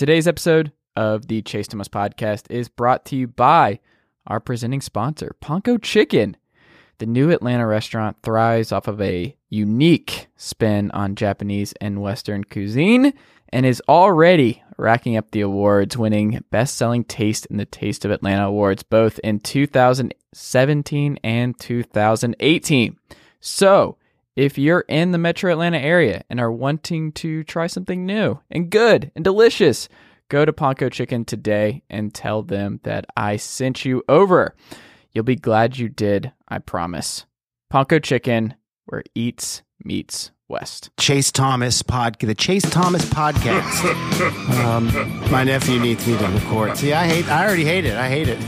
Today's episode of the Chase Thomas podcast is brought to you by our presenting sponsor, Ponko Chicken. The new Atlanta restaurant thrives off of a unique spin on Japanese and Western cuisine and is already racking up the awards, winning Best Selling Taste in the Taste of Atlanta Awards both in 2017 and 2018. So, if you're in the metro Atlanta area and are wanting to try something new and good and delicious, go to Ponko Chicken today and tell them that I sent you over. You'll be glad you did, I promise. Ponko Chicken, where eats meets West. Chase Thomas pod, the Chase Thomas podcast. um, my nephew needs me to record. See, I hate. I already hate it. I hate it.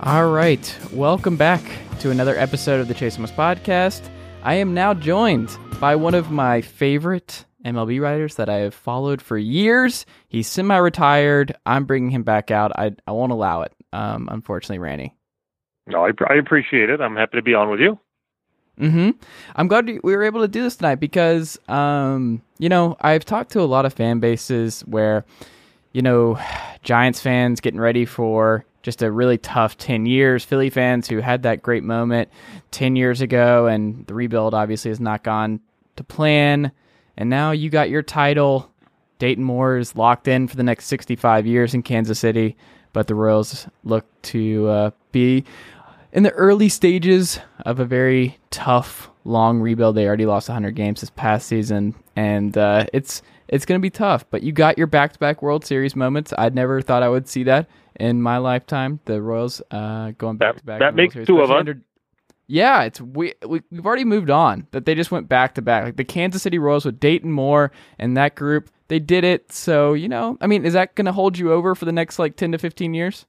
All right, welcome back to another episode of the Chase Thomas podcast. I am now joined by one of my favorite MLB writers that I have followed for years. He's semi-retired. I'm bringing him back out. I I won't allow it. Um, unfortunately, Rany. No, I, I appreciate it. I'm happy to be on with you. Mm-hmm. I'm glad we were able to do this tonight because, um, you know, I've talked to a lot of fan bases where, you know, Giants fans getting ready for just a really tough 10 years. Philly fans who had that great moment 10 years ago, and the rebuild obviously has not gone to plan. And now you got your title. Dayton Moore is locked in for the next 65 years in Kansas City, but the Royals look to uh, be in the early stages of a very tough, long rebuild. They already lost 100 games this past season, and uh, it's it's going to be tough. But you got your back-to-back World Series moments. I'd never thought I would see that in my lifetime. The Royals uh, going back to back. That makes two of us. Yeah, it's we, we we've already moved on. That they just went back to back. Like the Kansas City Royals with Dayton Moore and that group, they did it. So you know, I mean, is that going to hold you over for the next like ten to fifteen years?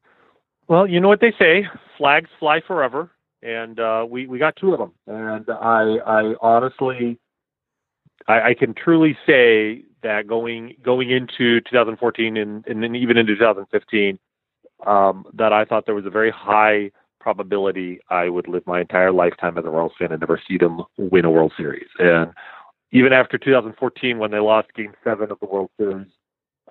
Well, you know what they say: flags fly forever, and uh, we we got two of them. And I I honestly, I, I can truly say that going going into 2014 and, and then even into 2015, um, that I thought there was a very high probability I would live my entire lifetime as a Royals fan and never see them win a World Series. And even after 2014, when they lost Game Seven of the World Series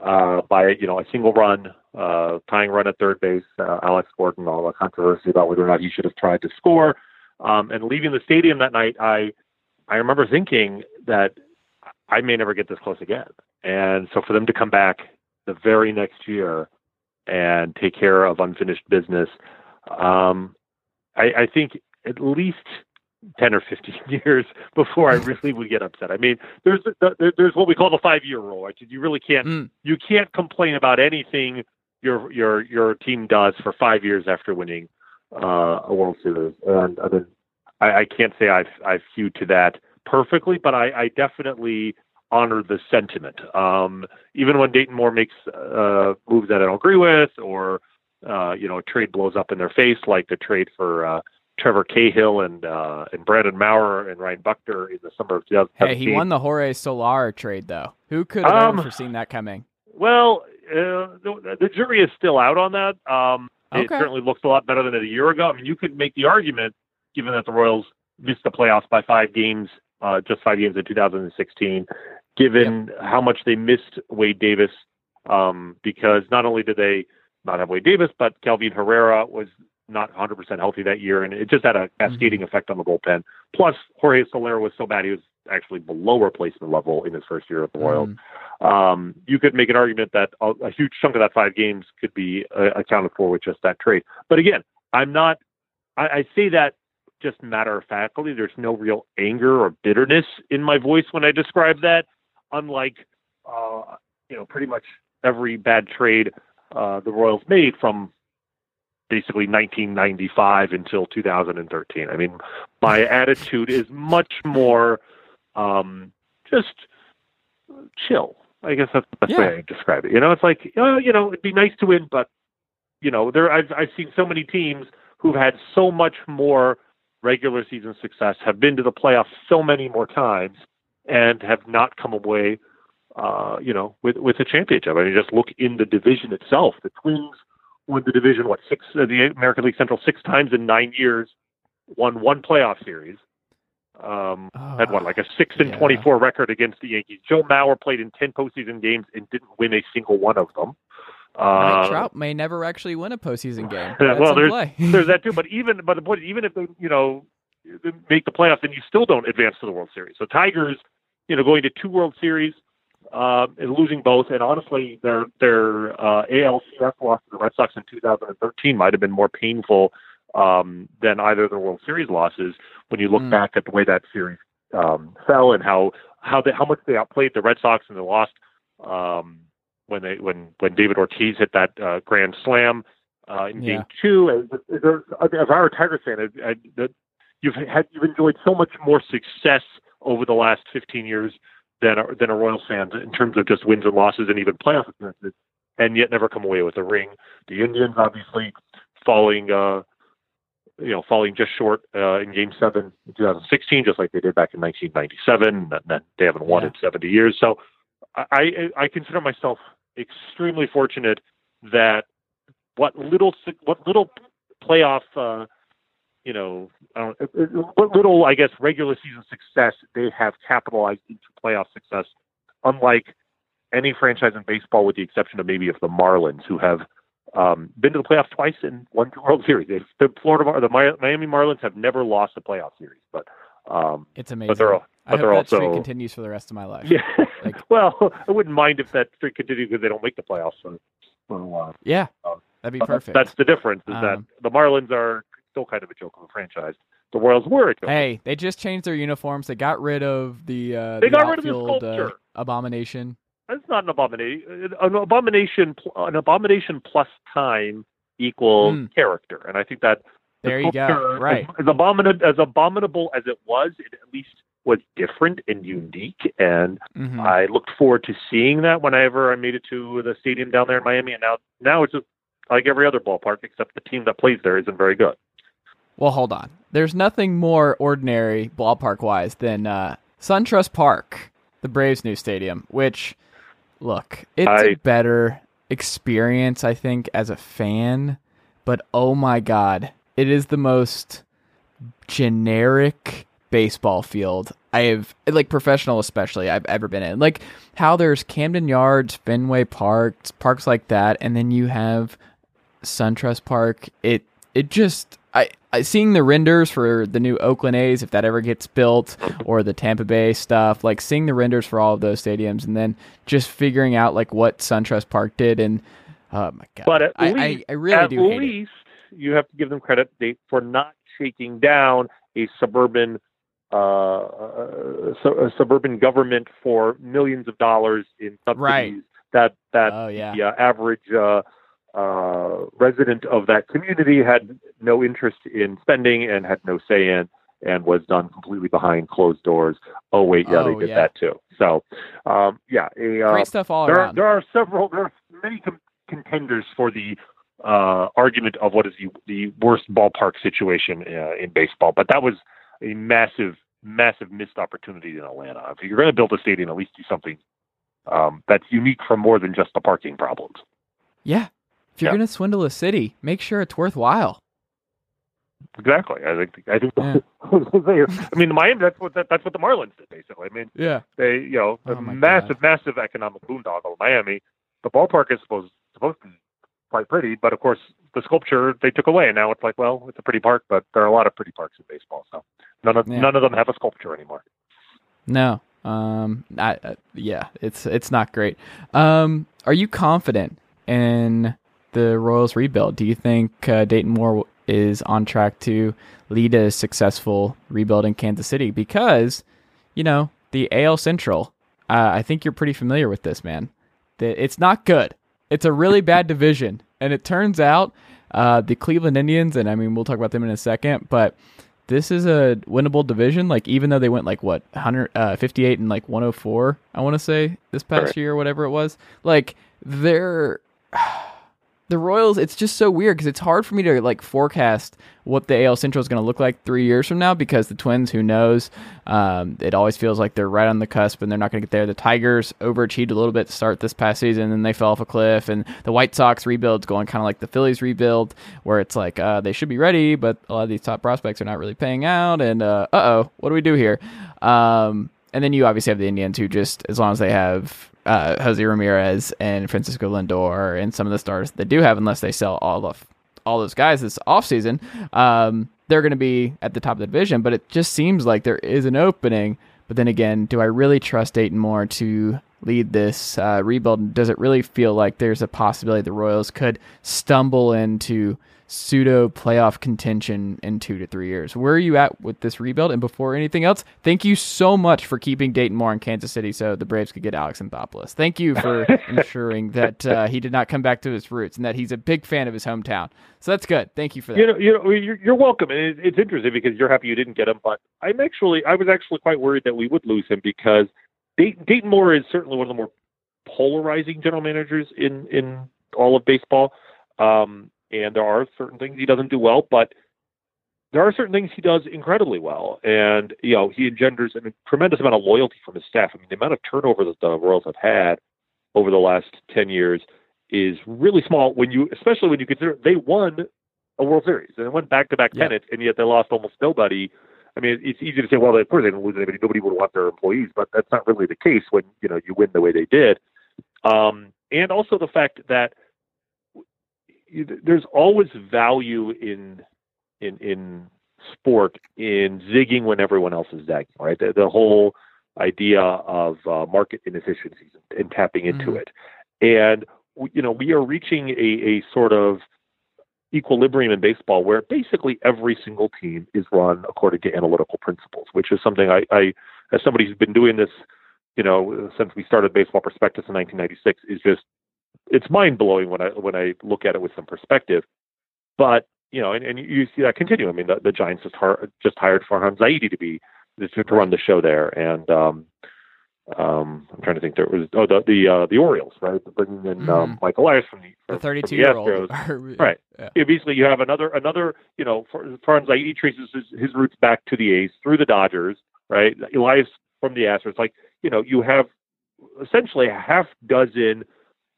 uh, by you know a single run, uh, tying run at third base, uh, Alex Gordon, all the controversy about whether or not he should have tried to score, um, and leaving the stadium that night, I I remember thinking that I may never get this close again. And so for them to come back the very next year and take care of unfinished business um, I, I think at least 10 or 15 years before I really would get upset. I mean, there's there's what we call the five year rule, right? You really can't mm. you can't complain about anything your your your team does for five years after winning uh, a World Series. And I mean, I, I can't say I've I've hewed to that perfectly, but I, I definitely honor the sentiment. Um, even when Dayton Moore makes uh, moves that I don't agree with, or uh, you know, a trade blows up in their face, like the trade for uh, Trevor Cahill and uh, and Brandon Maurer and Ryan Buchter in the summer of 2017. Hey, he won the Jorge Soler trade, though. Who could have um, foreseen that coming? Well, uh, the, the, jury is still out on that. Um, okay. It certainly looks a lot better than a year ago. I mean, you could make the argument, given that the Royals missed the playoffs by five games, uh, just five games in 2016, given yep. how much they missed Wade Davis, um, because not only did they not have Wade Davis, but Kelvin Herrera was not 100% healthy that year, and it just had a cascading mm-hmm. effect on the bullpen. Plus, Jorge Soler was so bad he was actually below replacement level in his first year at the Royals. Mm-hmm. Um, you could make an argument that a, a, huge chunk of that five games could be uh, accounted for with just that trade. But again, I'm not. I, I say that just matter of factly. There's no real anger or bitterness in my voice when I describe that. Unlike, uh, you know, pretty much every bad trade uh, the Royals made from basically 1995 until 2013. I mean, my attitude is much more um, just chill. I guess that's the best Yeah. way I describe it. You know, it's like uh, you know, it'd be nice to win, but you know, there I've I've seen so many teams who've had so much more regular season success, have been to the playoffs so many more times, and have not come away, uh, you know, with with a championship. I mean, just look in the division itself. The Twins won the division what six uh, the American League Central six times in nine years, won one playoff series. Um, had what like a six and yeah. twenty four record against the Yankees. Joe Mauer played in ten postseason games and didn't win a single one of them. Mike Uh, Trout may never actually win a postseason game. That's well, there's play. there's that too. But even but the point, even if they you know make the playoffs, then you still don't advance to the World Series. So Tigers, you know, going to two World Series uh, and losing both, and honestly, their their uh, ALCS loss to the Red Sox in 2013 might have been more painful um, than either of the World Series losses when you look Mm. back at the way that series um, fell and how how they, how much they outplayed the Red Sox and they lost um, when they when when David Ortiz hit that uh, grand slam uh, in Yeah. Game Two. As, as, as I were a Tiger fan, I, I, that you've had you've enjoyed so much more success over the last 15 years than a, than a Royals fan in terms of just wins and losses and even playoff appearances, and yet never come away with a ring. The Indians obviously falling. Uh, you know, falling just short uh, in Game Seven in 2016, just like they did back in 1997. And then they haven't won Yeah. in 70 years. So I, I I consider myself extremely fortunate that what little what little playoff uh, you know I don't, uh, what little I guess regular season success they have capitalized into playoff success, unlike any franchise in baseball, with the exception of maybe of the Marlins, who have um, been to the playoffs twice and won two World Series. They've, the Florida, Mar- the Miami Marlins have never lost a playoff series, but um, It's amazing. but they're all- I hope they're that streak continues for the rest of my life. yeah. Like- well, I wouldn't mind if that streak continued because they don't make the playoffs for, for a while. Yeah, Uh, that'd be perfect. That's the difference. Is Um, that the Marlins are still kind of a joke of a franchise. The Royals were a joke. Hey, they just changed their uniforms. They got rid of the uh, They the got rid of the outfield, uh, sculpture. abomination. That's not an abomination. An abomination. An abomination plus time equals Mm. character, and I think that the There you go. Right. As, as abominable as abominable as it was, it at least was different and unique. And Mhm. I looked forward to seeing that whenever I made it to the stadium down there in Miami. And now, now it's just like every other ballpark, except the team that plays there isn't very good. Well, hold on. There's nothing more ordinary ballpark wise than uh, SunTrust Park, the Braves' new stadium. Which, look, it's a I- better experience, I think, as a fan. But oh my god, it is the most generic baseball field I have, like professional especially, I've ever been in. Like how there's Camden Yards, Fenway Park, parks like that, and then you have SunTrust Park. It it just I, I seeing the renders for the new Oakland A's if that ever gets built or the Tampa Bay stuff, like seeing the renders for all of those stadiums and then just figuring out like what SunTrust Park did and oh my god. But at I, least, I, I really at do least you have to give them credit they, for not shaking down a suburban uh, uh, a suburban government for millions of dollars in subsidies Right. that that Oh yeah. the uh, average uh, uh, resident of that community had no interest in spending and had no say in, and was done completely behind closed doors. Oh wait, yeah, Oh, they did yeah. that too. So, um, yeah, a, uh, Great stuff all there, are, there are several, there are many com- contenders for the uh, argument of what is the, the worst ballpark situation uh, in baseball, but that was a massive, massive missed opportunity in Atlanta. If you're going to build a stadium, at least do something um, that's unique from more than just the parking problems. yeah. If you're Yeah. gonna swindle a city, make sure it's worthwhile. Exactly. I think. I think. Yeah. I mean, Miami. That's what that, that's what the Marlins did basically. I mean, Yeah. they you know a Oh, massive, massive economic boondoggle. Miami. The ballpark is supposed supposed to be quite pretty, but of course the sculpture they took away, and now it's like, well, it's a pretty park, but there are a lot of pretty parks in baseball, so none of Yeah. none of them have a sculpture anymore. No. Um. I, uh, yeah. It's it's not great. Um. Are you confident in the Royals rebuild? Do you think uh, Dayton Moore is on track to lead a successful rebuild in Kansas City? Because, you know, the AL Central. Uh, I think you're pretty familiar with this, man. It's not good. It's a really bad division, and it turns out uh, the Cleveland Indians, and I mean we'll talk about them in a second, but this is a winnable division. Like even though they went like what 158 uh, and like 104, I want to say this past right. year, whatever it was. Like they're the Royals, it's just so weird because it's hard for me to like forecast what the AL Central is going to look like three years from now because the Twins, who knows? Um, it always feels like they're right on the cusp and they're not going to get there. The Tigers overachieved a little bit to start this past season and then they fell off a cliff. And the White Sox rebuild's going kind of like the Phillies rebuild, where it's like uh, they should be ready, but a lot of these top prospects are not really paying out. And uh oh, what do we do here? Um, and then you obviously have the Indians who just, as long as they have uh, Jose Ramirez and Francisco Lindor and some of the stars they do have, unless they sell all of all those guys this offseason, um, they're going to be at the top of the division. But it just seems like there is an opening. But then again, do I really trust Dayton Moore to lead this uh, rebuild? Does it really feel like there's a possibility the Royals could stumble into pseudo playoff contention in two to three years. Where are you at with this rebuild? And before anything else, thank you so much for keeping Dayton Moore in Kansas City so the Braves could get Alex Anthopoulos. Thank you for ensuring that uh, he did not come back to his roots and that he's a big fan of his hometown. So that's good. Thank you for that. You know, you know you're, you're welcome. And it's interesting because you're happy you didn't get him, but I'm actually, I was actually quite worried that we would lose him because Dayton, Dayton Moore is certainly one of the more polarizing general managers in in all of baseball. Um, and there are certain things he doesn't do well, but there are certain things he does incredibly well, and you know he engenders a tremendous amount of loyalty from his staff. I mean, the amount of turnover that the Royals have had over the last ten years is really small. When you, especially when you consider they won a World Series and they went back-to-back pennants, and yet they lost almost nobody. I mean, it's easy to say, well, of course they didn't lose anybody. Nobody would want their employees, but that's not really the case when you know you win the way they did. Um, and also the fact that there's always value in in in sport in zigging when everyone else is zagging, right? The, the whole idea of uh, market inefficiencies and tapping into mm-hmm. it, and you know we are reaching a, a sort of equilibrium in baseball where basically every single team is run according to analytical principles, which is something I, I as somebody who's been doing this, you know, since we started Baseball Prospectus in 1996, is just it's mind blowing when I when I look at it with some perspective. But you know, and, and you see that continue. I mean, the, the Giants just, har- just hired Farhan Zaidi to be to, to run the show there, and um, um, I'm trying to think. There was oh the the uh, the Orioles, right? Bringing in um, mm-hmm. um, Michael Elias from the, from, the 32 year old, right? Yeah. yeah. Basically, you have another another you know Farhan Zaidi traces his, his roots back to the A's through the Dodgers, right? Elias from the Astros. Like you know, you have essentially a half dozen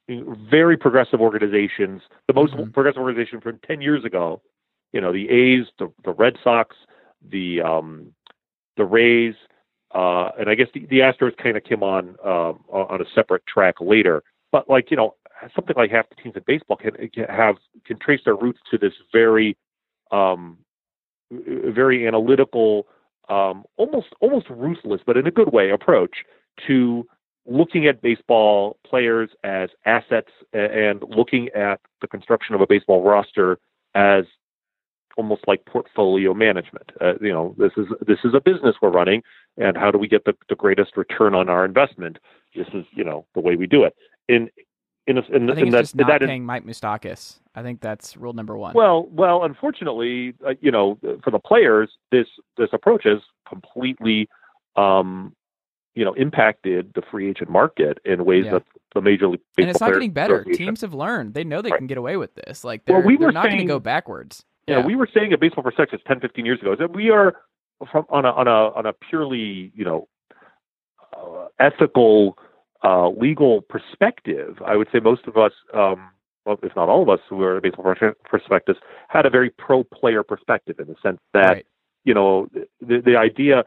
very progressive organizations, the most mm-hmm. progressive organization from 10 years ago. You know, the A's, the, the Red Sox, the um, the Rays, uh, and I guess the, the Astros kind of came on um, on a separate track later. But like you know, something like half the teams in baseball can, can have can trace their roots to this very um, very analytical, um, almost almost ruthless, but in a good way approach to looking at baseball players as assets and looking at the construction of a baseball roster as almost like portfolio management. Uh, you know, this is this is a business we're running, and how do we get the, the greatest return on our investment? This is you know the way we do it. In in, a, in, I think in that, just not that paying is, Mike Moustakas. I think that's rule number one. Well, well, unfortunately, uh, you know, for the players, this this approach is completely um, you know impacted the free agent market in ways yeah. that the major league and it's not getting better. Teams have learned; they know they right. can get away with this. Like they're, well, we they're not going to go backwards. Yeah. yeah, we were saying at Baseball for Prospectus 10, 15 years ago that we are from on a on a on a purely you know uh, ethical uh, legal perspective. I would say most of us. Um, well, if not all of us who are at Baseball Prospectus, had a very pro-player perspective in the sense that right you know, the, the idea,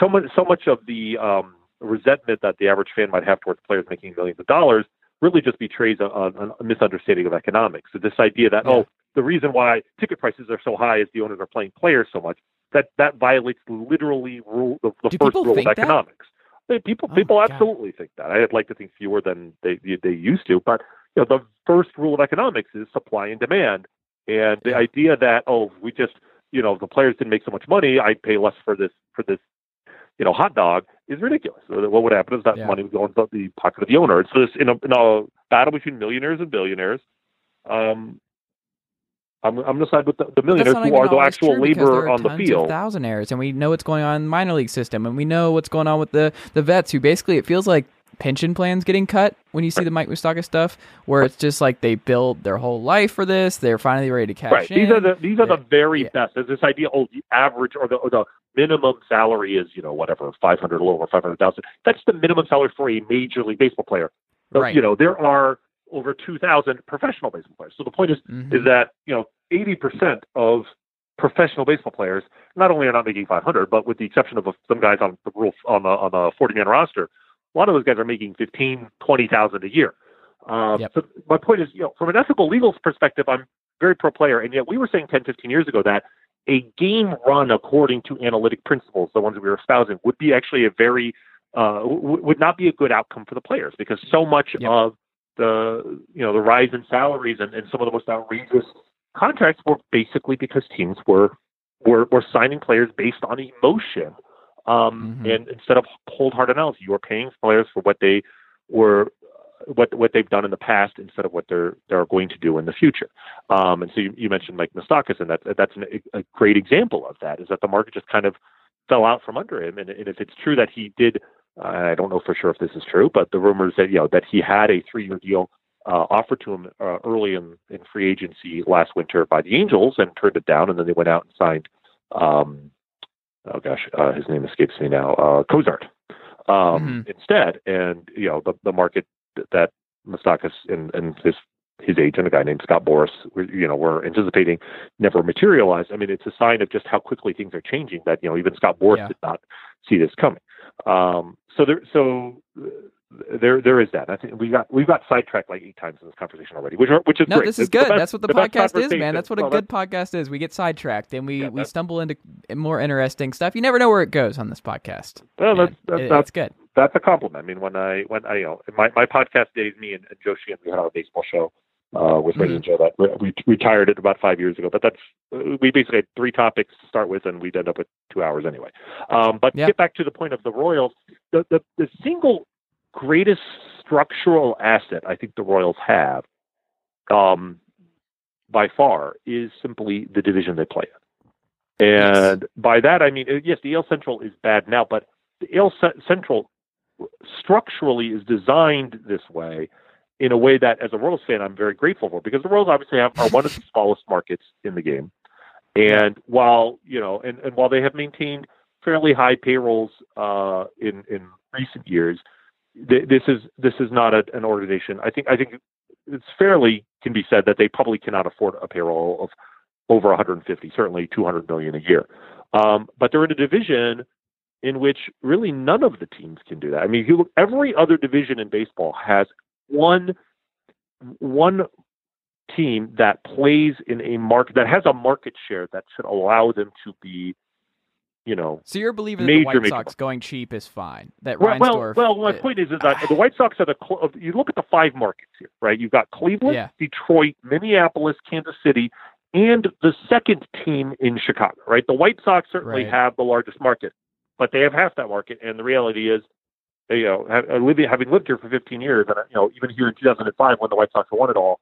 so much, so much of the um, resentment that the average fan might have towards players making millions of dollars really just betrays a, a, a misunderstanding of economics. So this idea that, yeah. oh, the reason why ticket prices are so high is the owners are playing players so much, that, that violates literally rule, the, the first rule of economics. That? People, oh, people absolutely God. think that. I'd like to think fewer than they they used to, but you know, the first rule of economics is supply and demand. And the idea that oh, we just you know, the players didn't make so much money, I'd pay less for this for this, you know, hot dog is ridiculous. So what would happen is that yeah. money would go into the pocket of the owner. So this in a, in a battle between millionaires and billionaires, um, I'm, I'm going to side with the, the millionaires who are the actual labor on the field. thousandaires, and we know what's going on in the minor league system, and we know what's going on with the the vets who basically it feels like pension plans getting cut when you see the Mike Moustakas stuff, where it's just like they build their whole life for this. They're finally ready to cash Right. in. These are the these are the very Yeah. best. There's this idea, oh, the average or the or the minimum salary is you know whatever five hundred, a little over five hundred thousand. That's the minimum salary for a major league baseball player. So, Right. You know there are over two thousand professional baseball players. So the point is Mhm. is that you know eighty percent of professional baseball players not only are not making 500, but with the exception of some guys on the rule on the on the 40 man roster, a lot of those guys are making 15, 20,000 a year. Um, Yep. So my point is, you know, from an ethical legal perspective, I'm very pro player, and yet we were saying 10, 15 years ago that a game run according to analytic principles, the ones that we were espousing, would be actually a very uh, w- would not be a good outcome for the players because so much Yep. of the you know the rise in salaries and, and some of the most outrageous contracts were basically because teams were were, were signing players based on emotion um, Mhm. and instead of cold hard analysis you are paying players for what they were what what they've done in the past instead of what they're they're going to do in the future um, and so you, you mentioned Mike Moustakas and that that's an, a great example of that is that the market just kind of fell out from under him and, and if it's true that he did I don't know for sure if this is true, but the rumors that you know that he had a three-year deal uh, offered to him uh, early in, in free agency last winter by the Angels and turned it down, and then they went out and signed. Um, oh gosh, uh, his name escapes me now. Uh, Cozart um, instead, and you know the the market that Moustakas and, and his his agent, a guy named Scott Boras, were, you know, were anticipating never materialized. I mean, it's a sign of just how quickly things are changing. That you know, even Scott Boras Yeah. did not see this coming. Um, so there, so there, there is that. I think we got we've got sidetracked like eight times in this conversation already, which are, which is No, great. this is It's good. best- That's what the, best podcast is, man. That's what a Well, good podcast is. We get sidetracked and we, Yeah, we stumble into more interesting stuff. You never know where it goes on this podcast. Well, that's that's, It- that's good. that's a compliment. I mean, when I when I you know my my podcast days, me and, and Joe Sheehan, we had our baseball show uh, with Reggie and Joe that we we retired it about five years ago. But that's uh, we basically had three topics to start with, and we'd end up with two hours anyway. Um, but Yeah. get back to the point of the Royals. The, the the single greatest structural asset I think the Royals have, um, by far, is simply the division they play in. And by that I mean yes, the AL Central is bad now, but the AL Central structurally is designed this way in a way that, as a Royals fan, I'm very grateful for because the Royals obviously have are one of the smallest markets in the game, and while you know, and, and while they have maintained fairly high payrolls uh, in in recent years, th- this is this is not a, an organization. I think I think it's fairly can be said that they probably cannot afford a payroll of over 150, certainly 200 million a year. Um, but they're in a division in which really none of the teams can do that. I mean, if you look, every other division in baseball has one one team that plays in a market that has a market share that should allow them to be, you know, So you're believing that Major, the White major Sox going cheap is fine. That well, well, Reinsdorf, well, my uh, point is, is that the White Sox are the. cl- You look at the five markets here, right? You've got Cleveland, Yeah. Detroit, Minneapolis, Kansas City, and the second team in Chicago, right? The White Sox certainly Right. have the largest market, but they have half that market. And the reality is, you know, uh, having lived here for 15 years, and uh, you know, even here in 2005 when the White Sox won it all,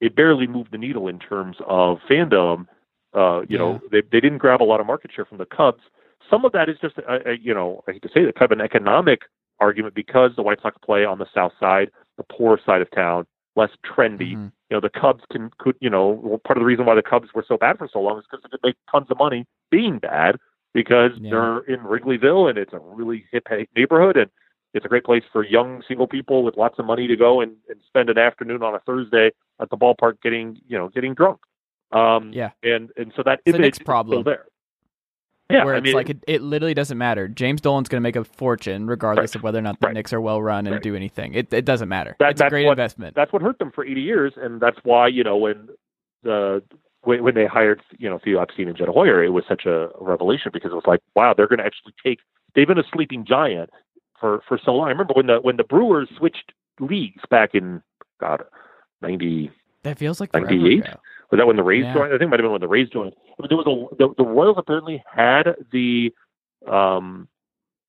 it barely moved the needle in terms of fandom. Uh, you know, they they didn't grab a lot of market share from the Cubs. Some of that is just, a, a, you know, I hate to say it, kind of an economic argument because the White Sox play on the south side, the poor side of town, less trendy. Mhm. You know, the Cubs can could, you know, well, part of the reason why the Cubs were so bad for so long is because they could make tons of money being bad because Yeah. they're in Wrigleyville and it's a really hip neighborhood and it's a great place for young single people with lots of money to go and, and spend an afternoon on a Thursday at the ballpark getting, you know, getting drunk. Um, Yeah. and and so that It's image problem. still there. Yeah, where I it's mean, like it, it literally doesn't matter. James Dolan's going to make a fortune regardless Right. of whether or not the Right. Knicks are well run and Right. do anything. It it doesn't matter. That- it's a great what- investment. that's what hurt them for 80 years, and that's why you know when the when, when they hired you know Theo Epstein and Jed Hoyer, it was such a revelation because it was like, wow, they're going to actually take. They've been a sleeping giant for for so long. I remember when the when the Brewers switched leagues back in God 90 that feels like forever 98? Was that when the Rays Yeah. joined? I think it might have been when the Rays joined. But there was a the, the Royals apparently had the um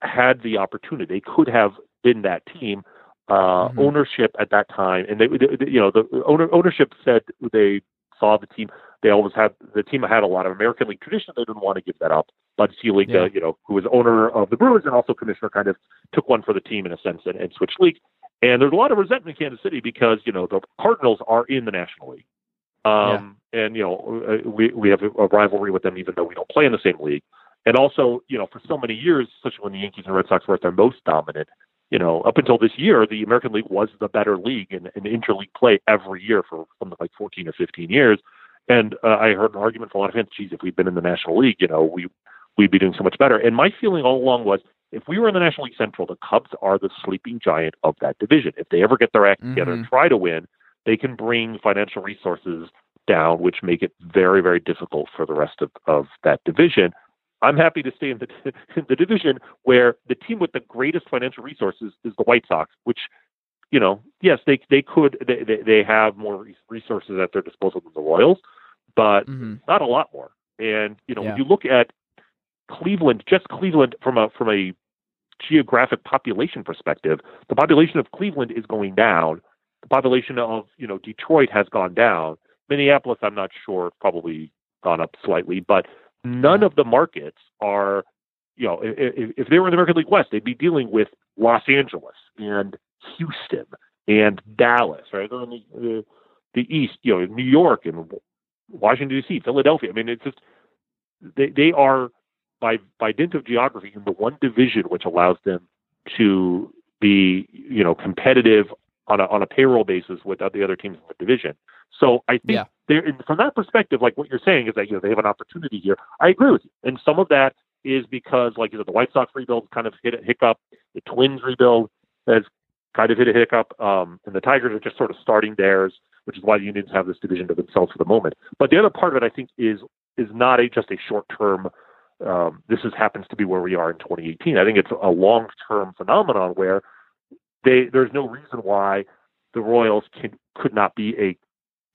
had the opportunity. They could have been that team. Uh, Mhm. Ownership at that time, and they, they you know the owner ownership said they saw the team. They always had the team had a lot of American League tradition. They didn't want to give that up. Bud Selig, Yeah. uh, you know, who was owner of the Brewers and also commissioner, kind of took one for the team in a sense and, and switched leagues. And there's a lot of resentment in Kansas City because you know the Cardinals are in the National League, um, and you know uh, we we have a, rivalry with them even though we don't play in the same league. And also, you know, for so many years, especially when the Yankees and Red Sox were at their most dominant, you know, up until this year, the American League was the better league in, in interleague play every year for something like 14 or 15 years. And uh, I heard an argument from a lot of fans, geez, if we'd been in the National League, you know, we, we'd be doing so much better. And my feeling all along was if we were in the National League Central, the Cubs are the sleeping giant of that division. If they ever get their act together and try to win, they can bring financial resources down, which make it very, very difficult for the rest of, of that division. I'm happy to stay in the in the division where the team with the greatest financial resources is the White Sox, which you know, yes, they they could they they, have more resources at their disposal than the Royals, but Mhm. not a lot more. And you know, Yeah. when you look at Cleveland, just Cleveland from a from a geographic population perspective, the population of Cleveland is going down. The population of you know Detroit has gone down. Minneapolis, I'm not sure, probably gone up slightly, but none mm. of the markets are, you know, if, if they were in the American League West, they'd be dealing with Los Angeles and Houston and Dallas, right? They're in the, the, the East, you know, New York and Washington D.C., Philadelphia. I mean, it's just they they are by by dint of geography in the one division which allows them to be, you know, competitive on a on a payroll basis with the other teams in the division. So I think Yeah. there, from that perspective, like what you're saying is that you know they have an opportunity here. I agree with you, and some of that is because, like you said, the White Sox rebuild kind of hit a hiccup. The Twins rebuild has kind of hit a hiccup, um, and the Tigers are just sort of starting theirs, which is why the Indians have this division to themselves for the moment. But the other part of it, I think, is is not a just a short term. Um, this is happens to be where we are in 2018. I think it's a long term phenomenon where they there's no reason why the Royals can could not be a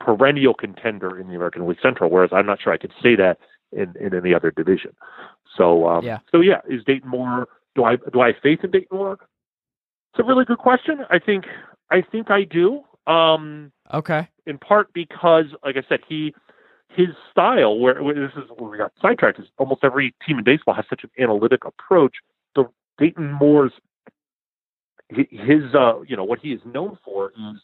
perennial contender in the American League Central, whereas I'm not sure I could say that in, in any other division. So um, Yeah. so yeah, is Dayton Moore do I do I have faith in Dayton Moore? It's a really good question. I think I think I do. Um, Okay. in part because, like I said, he his style, where, where this is where we got sidetracked, is almost every team in baseball has such an analytic approach. The Dayton Moore's his uh, you know what he is known for is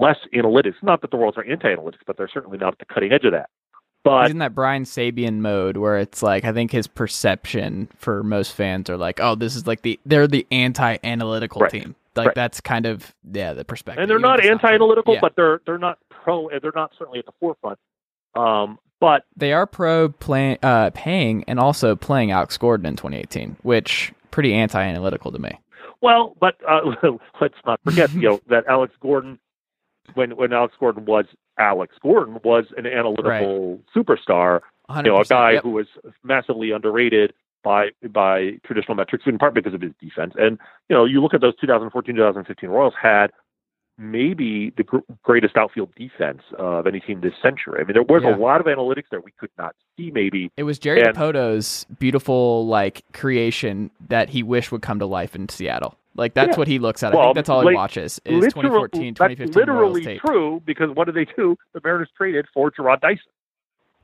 less analytics. Not that the Royals are anti-analytics, but they're certainly not at the cutting edge of that. But in that Brian Sabean mode where it's like I think his perception for most fans are like, oh, this is like the they're the anti-analytical Right. team. Like Right. that's kind of yeah the perspective. and they're not if it's true. anti-analytical, Yeah. but they're they're not pro. They're not certainly at the forefront. Um, but they are pro play, uh, paying and also playing Alex Gordon in 2018, which pretty anti-analytical to me. Well, but uh, let's not forget, you know, that Alex Gordon, when when Alex Gordon was Alex Gordon, was an analytical superstar. You know, a guy Yep. who was massively underrated by by traditional metrics, in part because of his defense. And you know, you look at those 2014, 2015 Royals had maybe the gr- greatest outfield defense of any team this century. I mean, there was Yeah. a lot of analytics there we could not see. Maybe It was Jerry And- Dipoto's beautiful like creation that he wished would come to life in Seattle. Like that's Yeah. what he looks at. I Well, think that's all he like, watches is Literal- 2014, that's 2015 literally true because what did they do? The Mariners traded for Jarrod Dyson,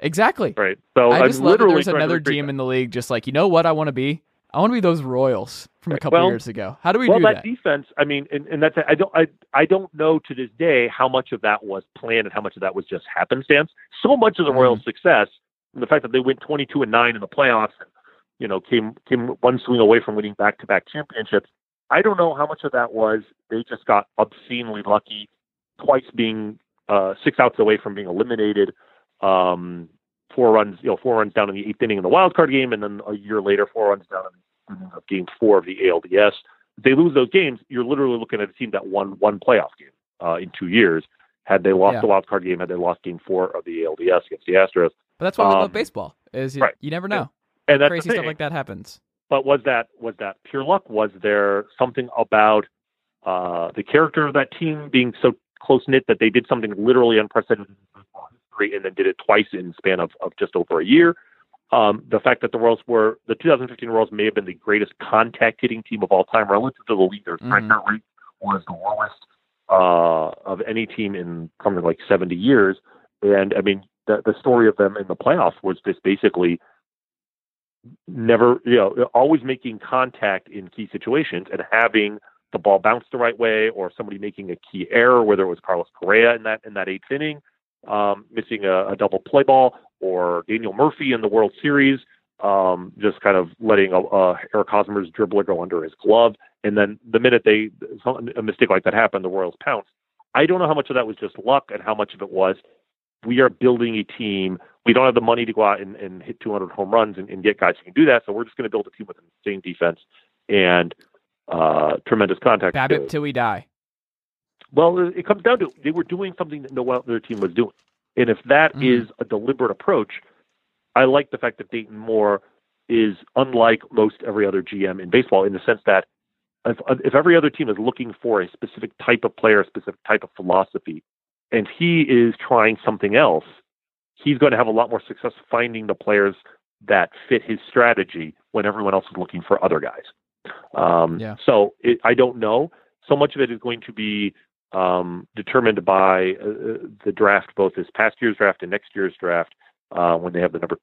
Exactly. right? So I I'm just love that literally there's another GM in the league just like, you know what I want to be? I want to be those Royals from a couple Well- years ago. How do we well, do that, Well, that? defense. I mean, and, and that's I don't I I don't know to this day how much of that was planned and how much of that was just happenstance. So much of the Mm-hmm. Royals' success, and the fact that they went 22 and nine in the playoffs, and, you know, came came one swing away from winning back to back championships. I don't know how much of that was they just got obscenely lucky, twice being uh, six outs away from being eliminated. Um, four runs, you know, four runs down in the eighth inning in the wild card game, and then a year later, four runs down in game four of the ALDS. If they lose those games, you're literally looking at a team that won one playoff game uh, in two years. Had they lost Yeah. the wild card game, had they lost game four of the ALDS against the Astros, but that's why we love um, baseball. Is you, right. you never know. and that's Crazy stuff like that happens. But was that was that pure luck? Was there something about uh, the character of that team being so close knit that they did something literally unprecedented history and then did it twice in span of, of just over a year? Um, the fact that the Royals were the 2015 Royals may have been the greatest contact hitting team of all time relative to the league. Their strikeout rate was the lowest uh, of any team in something like 70 years. And I mean, the the story of them in the playoffs was just basically never, you know, always making contact in key situations and having the ball bounce the right way, or somebody making a key error, whether it was Carlos Correa in that in that eighth inning, um, missing a, a double play ball, or Daniel Murphy in the World Series, um, just kind of letting a, a Eric Hosmer's dribbler go under his glove, and then the minute they a mistake like that happened, the Royals pounced. I don't know how much of that was just luck and how much of it was we are building a team. We don't have the money to go out and, and hit 200 home runs and, and, get guys who can do that. So we're just going to build a team with insane defense and uh, tremendous contact. BABIP till we die. Well, it comes down to they were doing something that no other team was doing, and if that mm. is a deliberate approach, I like the fact that Dayton Moore is unlike most every other GM in baseball in the sense that if, if every other team is looking for a specific type of player, a specific type of philosophy, and he is trying something else, he's going to have a lot more success finding the players that fit his strategy when everyone else is looking for other guys. Um, yeah. So it, I don't know. So much of it is going to be um, determined by uh, the draft, both this past year's draft and next year's draft, uh, when they have the number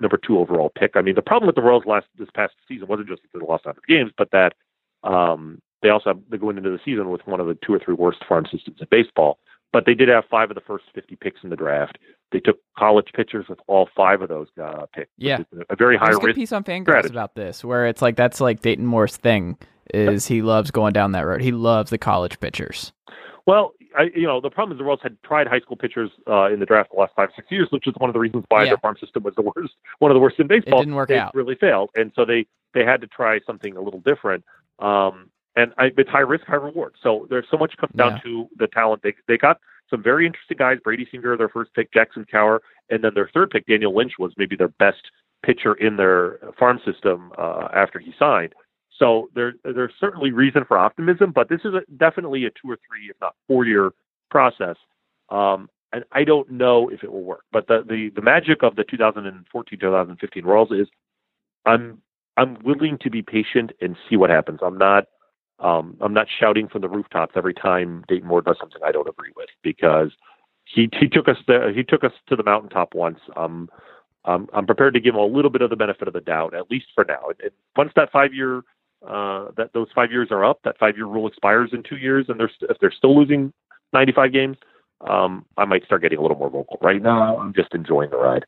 number two overall pick. I mean, the problem with the Royals last this past season wasn't just that they lost 100 games, but that um, they also have, they're going into the season with one of the two or three worst farm systems in baseball. But they did have five of the first 50 picks in the draft. They took college pitchers with all five of those uh, picks. Yeah, a very high risk. piece on Fangraphs about this, where it's like that's like Dayton Moore's thing is he loves going down that road. He loves the college pitchers. Well, I, you know, the problem is the Royals had tried high school pitchers uh, in the draft the last five, six years, which is one of the reasons why yeah. their farm system was the worst, one of the worst in baseball. It didn't work it out. Really failed, and so they they had to try something a little different. Um, and I, it's high risk, high reward. So there's so much comes down yeah. to the talent. They they got some very interesting guys. Brady Singer, their first pick, Jackson Kowar, and then their third pick, Daniel Lynch, was maybe their best pitcher in their farm system uh, after he signed. So there, there's certainly reason for optimism, but this is a, definitely a two or three, if not four year process. Um, and I don't know if it will work. But the, the, the magic of the 2014-2015 Royals is I'm I'm willing to be patient and see what happens. I'm not um, I'm not shouting from the rooftops every time Dayton Moore does something I don't agree with because he he took us there, he took us to the mountaintop once. Um, um, I'm prepared to give him a little bit of the benefit of the doubt, at least for now. And once that five year uh, that those five years are up, that five year rule expires in two years, and they're st- if they're still losing 95 games, um, I might start getting a little more vocal. Right now, I'm just enjoying the ride.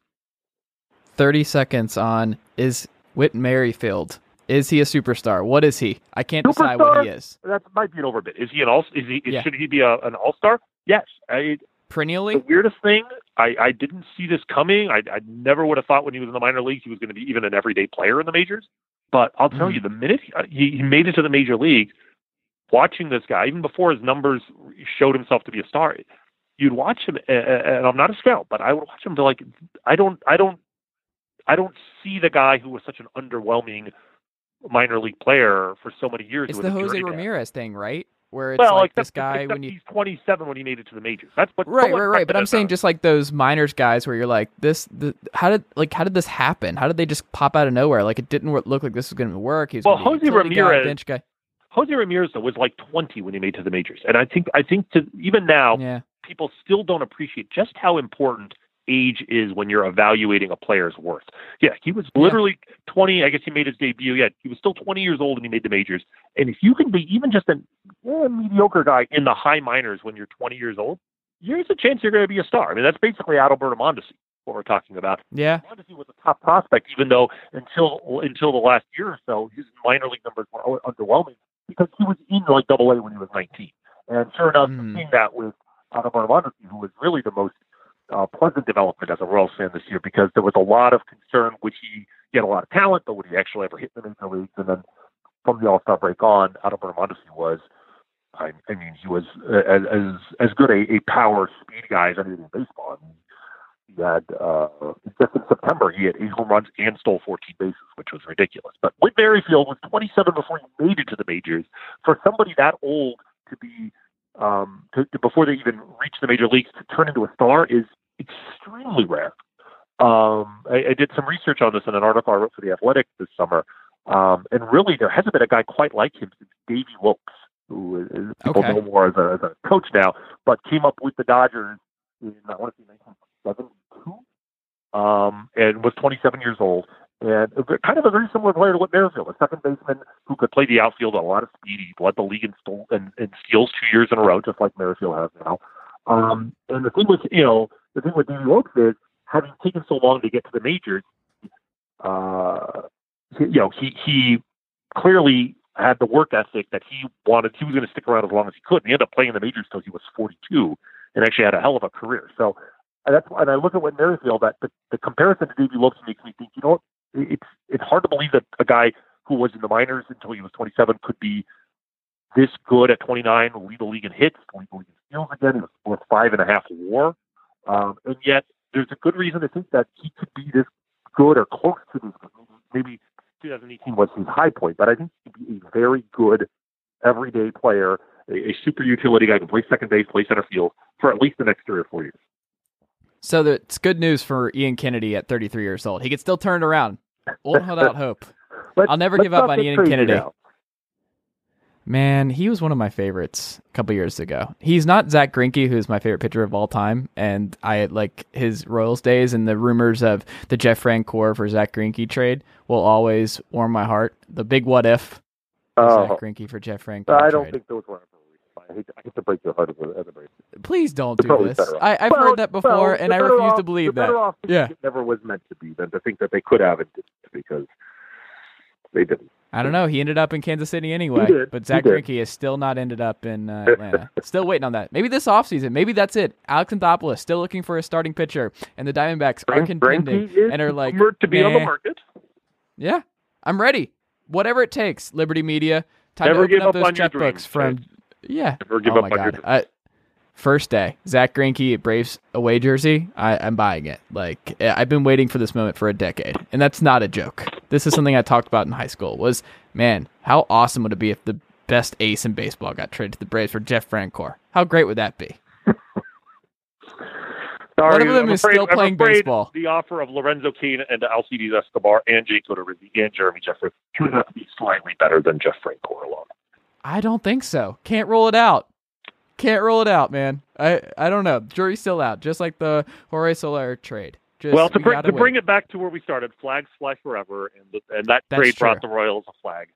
30 seconds on is Whit Merrifield is he a superstar? What is he? I can't superstar, decide what he is. That might be an overbit. Is he an all? Is he? Yeah. Should he be a, an all star? Yes. I, Perennially. The weirdest thing, I, I didn't see this coming. I, I never would have thought when he was in the minor leagues he was going to be even an everyday player in the majors. But I'll tell mm. you, the minute he, he made it to the major league, watching this guy, even before his numbers showed himself to be a star, you'd watch him, and I'm not a scout, but I would watch him to like, I don't, I don't, I don't see the guy who was such an underwhelming minor league player for so many years. It's the Jose Ramirez thing, right? Where it's well, like except, this guy when you... he's 27 when he made it to the majors. That's what right, right, right. But I'm saying just like those minors guys where you're like this. The, how did like how did this happen? How did they just pop out of nowhere? Like it didn't look like this was going to work. He was well, Jose Ramirez, guy, bench guy. Jose Ramirez though, was like 20 when he made to the majors, and I think I think to even now, yeah. people still don't appreciate just how important age is when you're evaluating a player's worth. Yeah, he was literally yeah. 20. I guess he made his debut. Yeah, he was still 20 years old and he made the majors. And if you can be even just a eh, mediocre guy in the high minors when you're 20 years old, there's a chance you're going to be a star. I mean, that's basically Adalberto Mondesi, what we're talking about. Yeah, Mondesi was a top prospect, even though until until the last year or so, his minor league numbers were underwhelming because he was in like Double A when he was 19. And sure enough, mm. seeing that with Adalberto Mondesi, who was really the most uh, pleasant development as a Royals fan this year because there was a lot of concern, which he, had a lot of talent, but would he actually ever hit the major leagues? And then from the All Star break on, Adalberto Mondesi was, I, I mean, he was as as, as good a, a power speed guy as anything in baseball. I mean, he had uh, just in September he had eight home runs and stole 14 bases, which was ridiculous. But Whit Merrifield was 27 before he made it to the majors. For somebody that old to be um, to, to, before they even reach the major leagues to turn into a star is extremely rare. Um, I, I, did some research on this in an article I wrote for the Athletic this summer, um, and really there hasn't been a guy quite like him since Davey Lopes, who is, people okay. know more as a, as a coach now, but came up with the Dodgers in I want to say 1972 um, and was 27 years old. And kind of a very similar player to what Merrifield, a second baseman who could play the outfield at a lot of speed. He led the league in, stole, in, in steals two years in a row, just like Merrifield has now. Um, and the thing was, you know the thing with Davey Lopes is having taken so long to get to the majors, uh, you know he he clearly had the work ethic that he wanted. He was going to stick around as long as he could. And he ended up playing in the majors until he was 42 and actually had a hell of a career. So and that's and I look at what Merrifield that the, the comparison to Davey Lopes makes me think, you know, it's it's hard to believe that a guy who was in the minors until he was 27 could be this good at 29, lead the league in hits, lead the league in steals again. Worth five and a half WAR, um, and yet there's a good reason to think that he could be this good or close to this. good. Maybe 2018 was his high point, but I think he'd be a very good everyday player, a, a super utility guy who can play second base, play center field for at least the next three or four years. So it's good news for Ian Kennedy at 33 years old. He can still turn it around. We'll hold out hope. I'll never give up on Ian Kennedy. Now. Man, he was one of my favorites a couple years ago. He's not Zack Greinke, who's my favorite pitcher of all time, and I like his Royals days and the rumors of the Jeff Francoeur for Zack Greinke trade will always warm my heart. The big what if oh. Zack Greinke for Jeff Francoeur. I don't trade. think those were I hate, to, I hate to break your heart of everybody. Please don't do this. I, have well, heard that before, well, and I refuse off, to believe that. Yeah, it never was meant to be than to think that they could have it because they didn't. I don't know. He ended up in Kansas City anyway, but Zack Greinke has still not ended up in uh, Atlanta. still waiting on that. Maybe this offseason. Maybe that's it. Alex Anthopoulos still looking for a starting pitcher, and the Diamondbacks are contending and are like to be nah. on the market. Yeah, I'm ready. Whatever it takes. Liberty Media. Time Never to open up, up those checkbooks from yeah. Never give oh up my God. I, first day, Zack Greinke Braves away jersey. I, I'm buying it. Like I've been waiting for this moment for a decade, and that's not a joke. This is something I talked about in high school. Was man, how awesome would it be if the best ace in baseball got traded to the Braves for Jeff Francoeur? How great would that be? Sorry, One of them I'm is afraid, still playing baseball. The offer of Lorenzo Cain and Alcides Escobar and Jake Odorizzi and Jeremy Jeffress turned out to be slightly better than Jeff Francoeur alone. I don't think so. Can't roll it out. Can't roll it out, man. I I don't know. Jury's still out, just like the Jorge Soler trade. Just, well, to, we bring, to bring it back to where we started, flags fly forever, and the, and that That's trade true. brought the Royals a flag,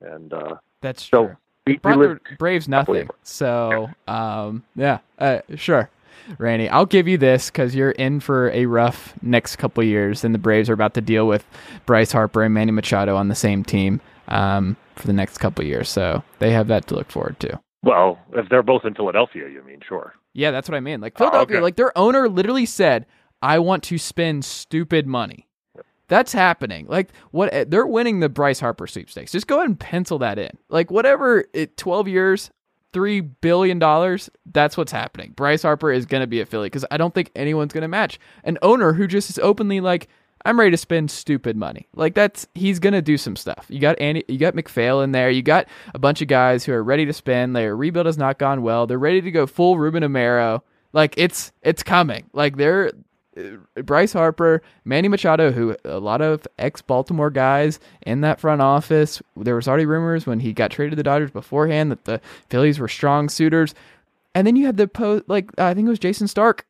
and uh, That's so true. we, we Brought lived the Braves nothing. So, um, yeah, uh, sure. Rany, I'll give you this because you're in for a rough next couple years, and the Braves are about to deal with Bryce Harper and Manny Machado on the same team um, for the next couple years. So they have that to look forward to. Well, if they're both in Philadelphia, you mean sure. Yeah, that's what I mean. Like Philadelphia, okay. like their owner literally said, "I want to spend stupid money." That's happening. Like what eh, they're winning the Bryce Harper sweepstakes. Just go ahead and pencil that in. Like whatever it 12 years, 3 billion dollars, that's what's happening. Bryce Harper is going to be a Philly cuz I don't think anyone's going to match an owner who just is openly like I'm ready to spend stupid money. Like that's he's gonna do some stuff. You got Andy, you got MacPhail in there. You got a bunch of guys who are ready to spend. Their rebuild has not gone well. They're ready to go full Ruben Amaro. Like it's it's coming. Like they're Bryce Harper, Manny Machado, who a lot of ex Baltimore guys in that front office. There was already rumors when he got traded to the Dodgers beforehand that the Phillies were strong suitors. And then you had the post, like I think it was Jayson Stark,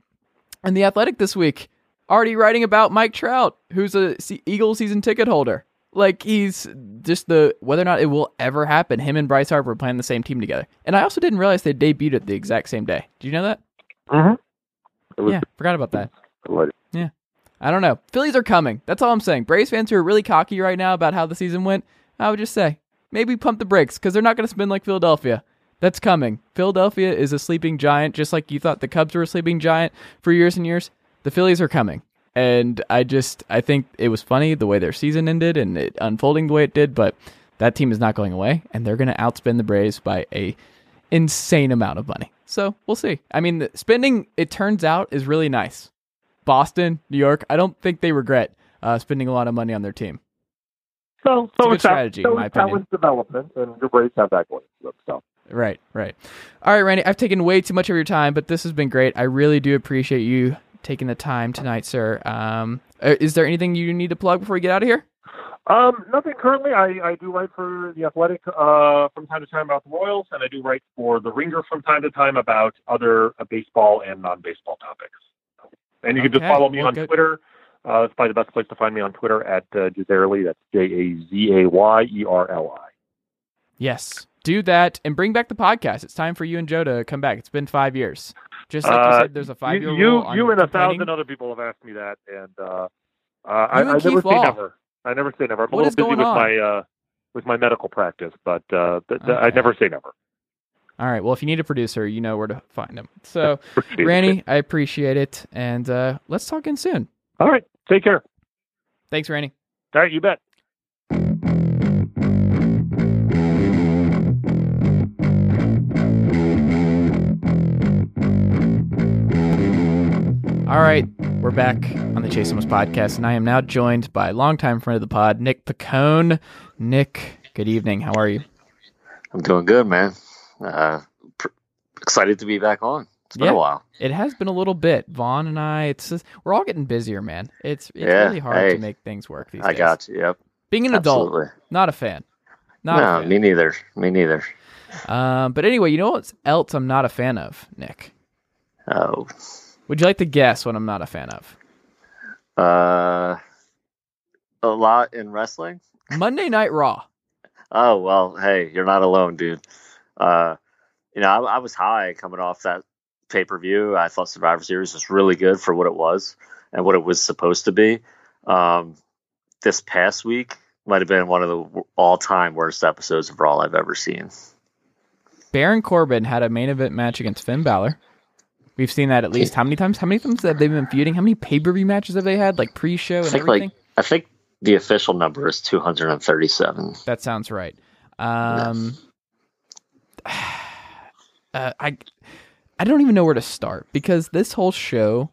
and the Athletic this week already writing about Mike Trout, who's a Eagle season ticket holder. Like he's just the whether or not it will ever happen. Him and Bryce Harper playing the same team together. And I also didn't realize they debuted at the exact same day. Do you know that? Mm-hmm. Yeah, forgot about that. Yeah. I don't know. Phillies are coming. That's all I'm saying. Braves fans who are really cocky right now about how the season went, I would just say maybe pump the brakes because they're not going to spin like Philadelphia. That's coming. Philadelphia is a sleeping giant, just like you thought the Cubs were a sleeping giant for years and years. The Phillies are coming. And I just, I think it was funny the way their season ended and it unfolding the way it did, but that team is not going away and they're going to outspend the Braves by a insane amount of money. So we'll see. I mean, spending, it turns out, is really nice. Boston, New York, I don't think they regret uh, spending a lot of money on their team. so, a so it's that- strategy, so in my it's opinion. talent development, and the Braves have that going. for So. Right, right. All right, Rany, I've taken way too much of your time, but this has been great. I really do appreciate you taking the time tonight, sir. Um, uh, is there anything you need to plug before we get out of here? Um, nothing currently. I, I do write for the Athletic uh, from time to time about the Royals, and I do write for the Ringer from time to time about other uh, baseball and non-baseball topics. And you can just follow me well, on good. Twitter. Uh, that's probably the best place to find me on Twitter at uh, Jazayerli. That's J A Z A Y E R L I. Yes, do that and bring back the podcast. It's time for you and Joe to come back. It's been five years. Just like you Uh, said, there's a five year You, you, you and a thousand other people have asked me that, and uh, uh, I, and I never say never. I never say never. I'm What a little busy with on? my uh, with my medical practice, but uh, th- th- I never say never. All right. Well, if you need a producer, you know where to find him. So, Appreciate it. Rany, I appreciate it, and uh, let's talk in soon. All right, take care. Thanks, Rany. All right, you bet. All right, we're back on the Chase Thomas podcast, and I am now joined by longtime friend of the pod, Nick Piccone. Nick, good evening. How are you? I'm doing good, man. Uh, pr- excited to be back on. It's been Yeah. a while. It has been a little bit. Vaughn and I, it's just, we're all getting busier, man. It's it's Yeah, really hard hey. to make things work these I days. got you. Yep. Being an adult, not a fan. Not no, fan. me neither. Me neither. Um, but anyway, you know what else I'm not a fan of, Nick? Oh, Would you like to guess what I'm not a fan of? uh, a lot in wrestling. Monday Night Raw. Oh well, hey, you're not alone, dude. Uh, you know, I, I was high coming off that pay per view. I thought Survivor Series was really good for what it was and what it was supposed to be. Um, this past week might have been one of the all time worst episodes of Raw I've ever seen. Baron Corbin had a main event match against Finn Balor. We've seen that at least how many times? How many times have they been feuding? How many pay per view matches have they had? Like pre show I and think everything? like I think the official number is 237. That sounds right. Um, uh, I I don't even know where to start because this whole show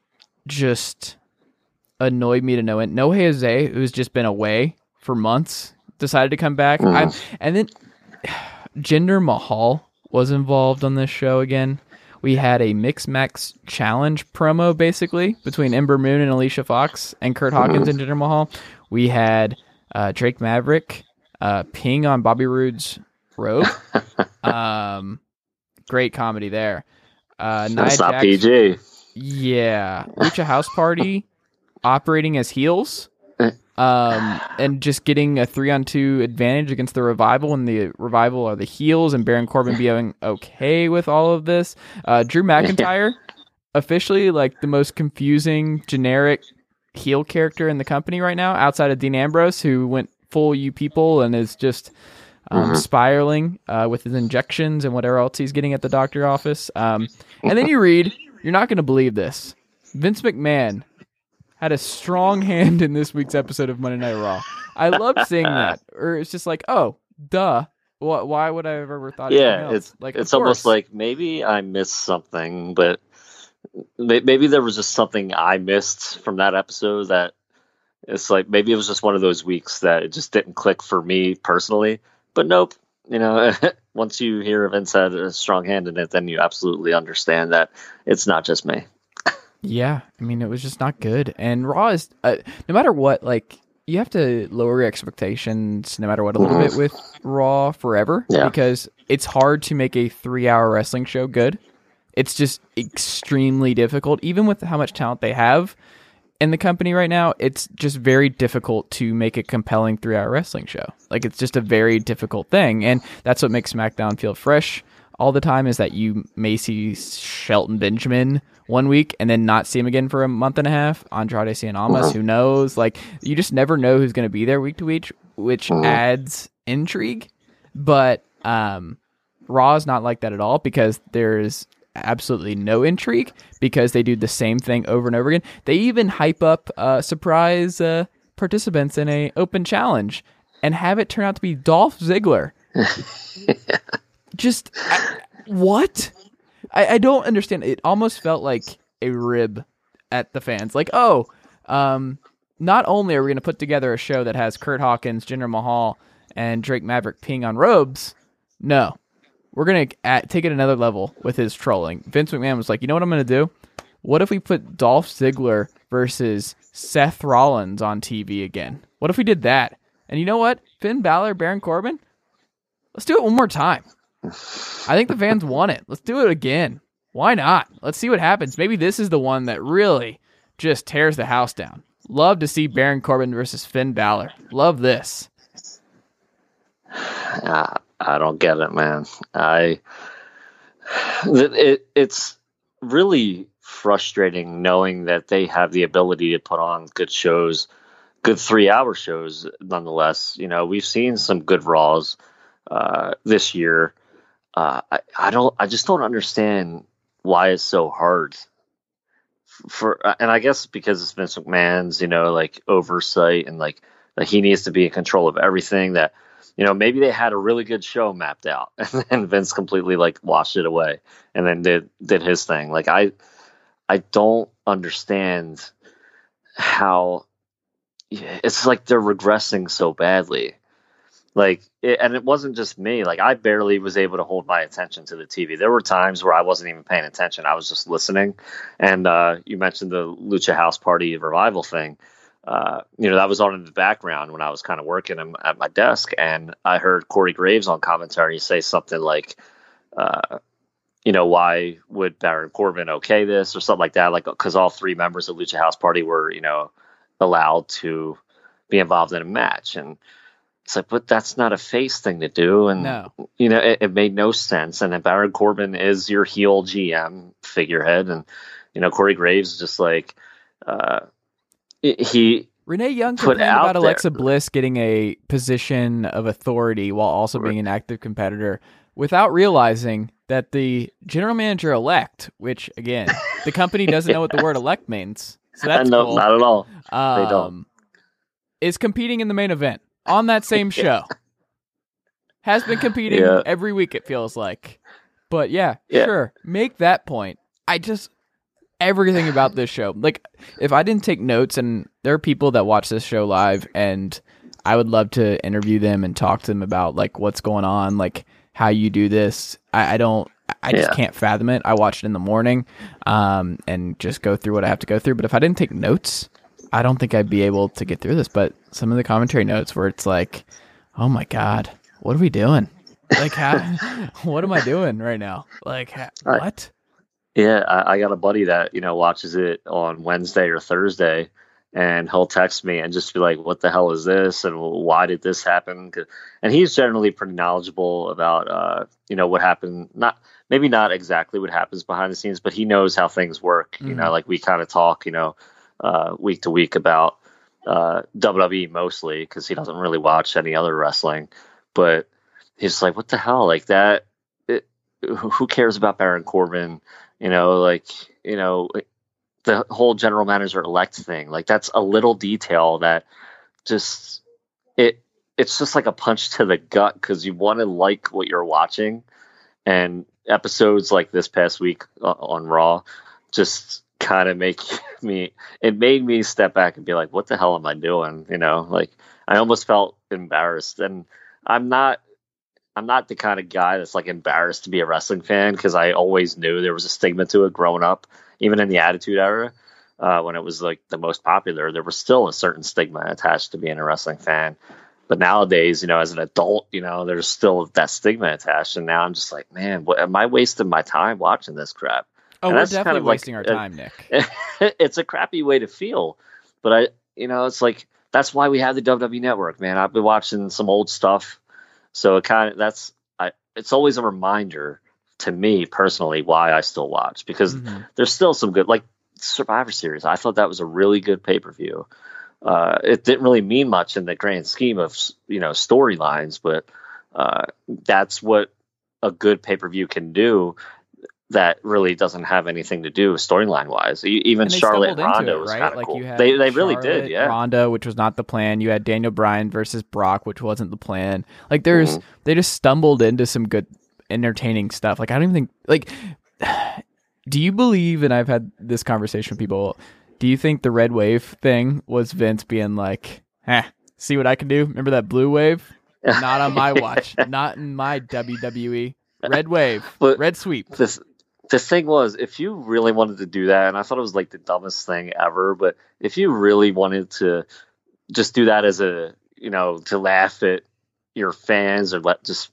just annoyed me to no end. No Jose, who's just been away for months, decided to come back. I, and then Jinder Mahal was involved on this show again. We had a Mixed Match challenge promo basically between Ember Moon and Alicia Fox and Kurt Hawkins and Jinder Mahal. We had uh, Drake Maverick uh, ping on Bobby Roode's robe. um, great comedy there. Uh, Nia That's not Jax- PG. yeah, Lucha House Party operating as heels, um, and just getting a three on two advantage against the revival, and the revival are the heels, and Baron Corbin being okay with all of this. Uh, Drew McIntyre, officially like the most confusing generic heel character in the company right now, outside of Dean Ambrose, who went full you people and is just. Um, spiraling uh, with his injections and whatever else he's getting at the doctor office. Um, and then you read, you're not going to believe this. Vince McMahon had a strong hand in this week's episode of Monday Night Raw. I love seeing that. Or it's just like, oh, duh. Why, why would I have ever thought Yeah, it's like it's almost like maybe I missed something, but maybe there was just something I missed from that episode that it's like maybe it was just one of those weeks that it just didn't click for me personally. But nope, you know, once you hear Vince had a strong hand in it, then you absolutely understand that it's not just me. Yeah, I mean, it was just not good. And Raw is, uh, no matter what, like, you have to lower your expectations no matter what a little bit with Raw forever Yeah. because it's hard to make a three hour wrestling show good. It's just extremely difficult, even with how much talent they have in the company right now. It's just very difficult to make a compelling three hour wrestling show. Like, it's just a very difficult thing. And that's what makes SmackDown feel fresh all the time is that you may see Shelton Benjamin one week and then not see him again for a month and a half. Andrade Cien Almas, who knows? Like you just never know who's going to be there week to week, which adds intrigue. But um, Raw is not like that at all because there's absolutely no intrigue because they do the same thing over and over again. They even hype up uh, surprise uh, participants in a open challenge and have it turn out to be Dolph Ziggler just I, what? I, I don't understand. It almost felt like a rib at the fans. Like, oh, um, not only are we going to put together a show that has Kurt Hawkins, Jinder Mahal, and Drake Maverick peeing on robes, no, we're going to take it another level with his trolling. Vince McMahon was like, you know what I'm to do? What if we put Dolph Ziggler versus Seth Rollins on TV again? What if we did that? And you know what? Finn Balor, Baron Corbin, let's do it one more time. I think the fans want it. Let's do it again. Why not? Let's see what happens. Maybe this is the one that really just tears the house down. Love to see Baron Corbin versus Finn Balor. Love this. Uh, I don't get it, man. I it, it it's really frustrating knowing that they have the ability to put on good shows, good three hour shows. Nonetheless, you know we've seen some good Raws uh, this year. Uh, I, I don't. I just don't understand why it's so hard for. uh, And I guess because it's Vince McMahon's, you know, like oversight and like that he needs to be in control of everything. That you know maybe they had a really good show mapped out, and then Vince completely like washed it away, and then did did his thing. Like I, I don't understand how it's like they're regressing so badly. Like it, and it wasn't just me. Like i barely was able to hold my attention to the tv there were times where i wasn't even paying attention. I was just listening. And uh, you mentioned the lucha house party revival thing uh, you know that was on in the background when i was kind of working at my desk and i heard corey graves on commentary say something like uh, you know why would baron corbin okay this or something like that like because all three members of lucha house party were you know allowed to be involved in a match and it's like, but that's not a face thing to do. And, No. you know, it, it made no sense. And then Baron Corbin is your heel GM figurehead. And, you know, Corey Graves is just like, uh, he, Renee Young Put complained out about Alexa there. Bliss getting a position of authority while also being an active competitor without realizing that the general manager elect, which again, the company doesn't know what the word elect means. So that's no, cool. not at all. um, don't. Is competing in the main event on that same show. Has been competing Yeah. every week, it feels like. But Yeah. sure. Make that point. I just everything about this show. Like if I didn't take notes and there are people that watch this show live and I would love to interview them and talk to them about like what's going on, like how you do this. I, I don't I just Yeah. can't fathom it. I watch it in the morning, um, and just go through what I have to go through. But if I didn't take notes, I don't think I'd be able to get through this. But some of the commentary notes where it's like, oh my god, what are we doing? Like, how, what am I doing right now? Like, ha- what? Yeah, I, I got a buddy that you know watches it on Wednesday or Thursday, and he'll text me and just be like, "What the hell is this? And why did this happen?" And he's generally pretty knowledgeable about uh, you know what happened. Not maybe not exactly what happens behind the scenes, but he knows how things work. You know, like we kind of talk, you know, uh, week to week about uh, WWE mostly because he doesn't really watch any other wrestling. But he's like, "What the hell? Like that? It, who cares about Baron Corbin?" You know, like you know, the whole general manager elect thing. Like that's a little detail that just it. It's just like a punch to the gut because you want to like what you're watching, and episodes like this past week on Raw just kind of make me. It made me step back and be like, "What the hell am I doing?" You know, like I almost felt embarrassed, and I'm not. I'm not the kind of guy that's like embarrassed to be a wrestling fan because I always knew there was a stigma to it growing up, even in the Attitude Era, uh, when it was like the most popular. There was still a certain stigma attached to being a wrestling fan. But nowadays, you know, as an adult, you know, there's still that stigma attached, and now I'm just like, man, what, am I wasting my time watching this crap? Oh, And we're that's kind definitely of like wasting our a- time, Nick. it's a crappy way to feel. But I, you know, it's like that's why we have the WWE Network, man. I've been watching some old stuff, so it kind of that's I. It's always a reminder to me personally why I still watch because Mhm. there's still some good like Survivor Series. I thought that was a really good pay per view. Uh, it didn't really mean much in the grand scheme of you know storylines, but uh, that's what a good pay per view can do. That really doesn't have anything to do storyline wise. Even Charlotte and Ronda it, was right? kind of Like cool. They they really did, yeah. Ronda, which was not the plan. You had Daniel Bryan versus Brock, which wasn't the plan. Like there's Mm-hmm. they just stumbled into some good entertaining stuff. Like I don't even think like do you believe and I've had this conversation with people, do you think the red wave thing was Vince being like, eh, see what I can do? Remember that blue wave? Not on my watch. Not in my WWE. Red wave. But- red sweep. this the thing was if you really wanted to do that and i thought it was like the dumbest thing ever but if you really wanted to just do that as a you know to laugh at your fans or let just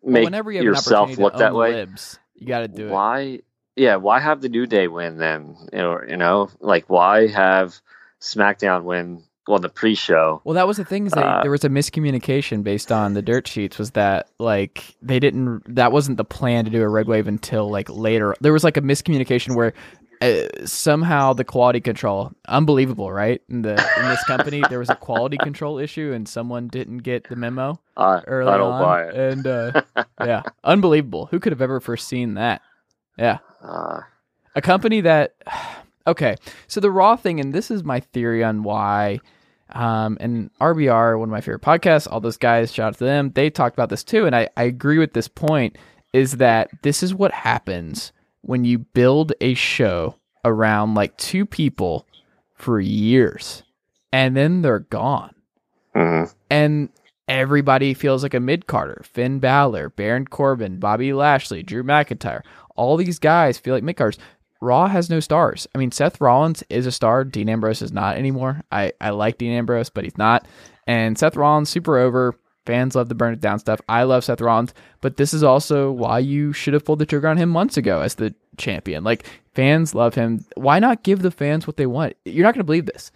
Well, make whenever you yourself look that way libs, you got to do it. why yeah, why have the New Day win then? Or you know, like why have SmackDown win well the pre-show? Well, that was the thing is that Uh, there was a miscommunication based on the dirt sheets. Was that like they didn't? That wasn't the plan to do a red wave until like later. There was like a miscommunication where. Uh, somehow the quality control unbelievable right in the in this company there was a quality control issue and someone didn't get the memo I, early I don't on buy it. and uh yeah unbelievable who could have ever foreseen that yeah Uh, a company that okay so the raw thing and this is my theory on why um and rbr one of my favorite podcasts all those guys shout out to them they talked about this too and i, I agree with this point is that this is what happens when you build a show around like two people for years and then they're gone mhm. and everybody feels like a mid carder. Finn Balor, Baron Corbin, Bobby Lashley, Drew McIntyre. All these guys feel like mid carders. Raw has no stars. I mean, Seth Rollins is a star. Dean Ambrose is not anymore. I, I like Dean Ambrose, but he's not. And Seth Rollins, super over. Fans love the burn it down stuff. I love Seth Rollins, but this is also why you should have pulled the trigger on him months ago as the champion. Like, fans love him. Why not give the fans what they want? You're not going to believe this,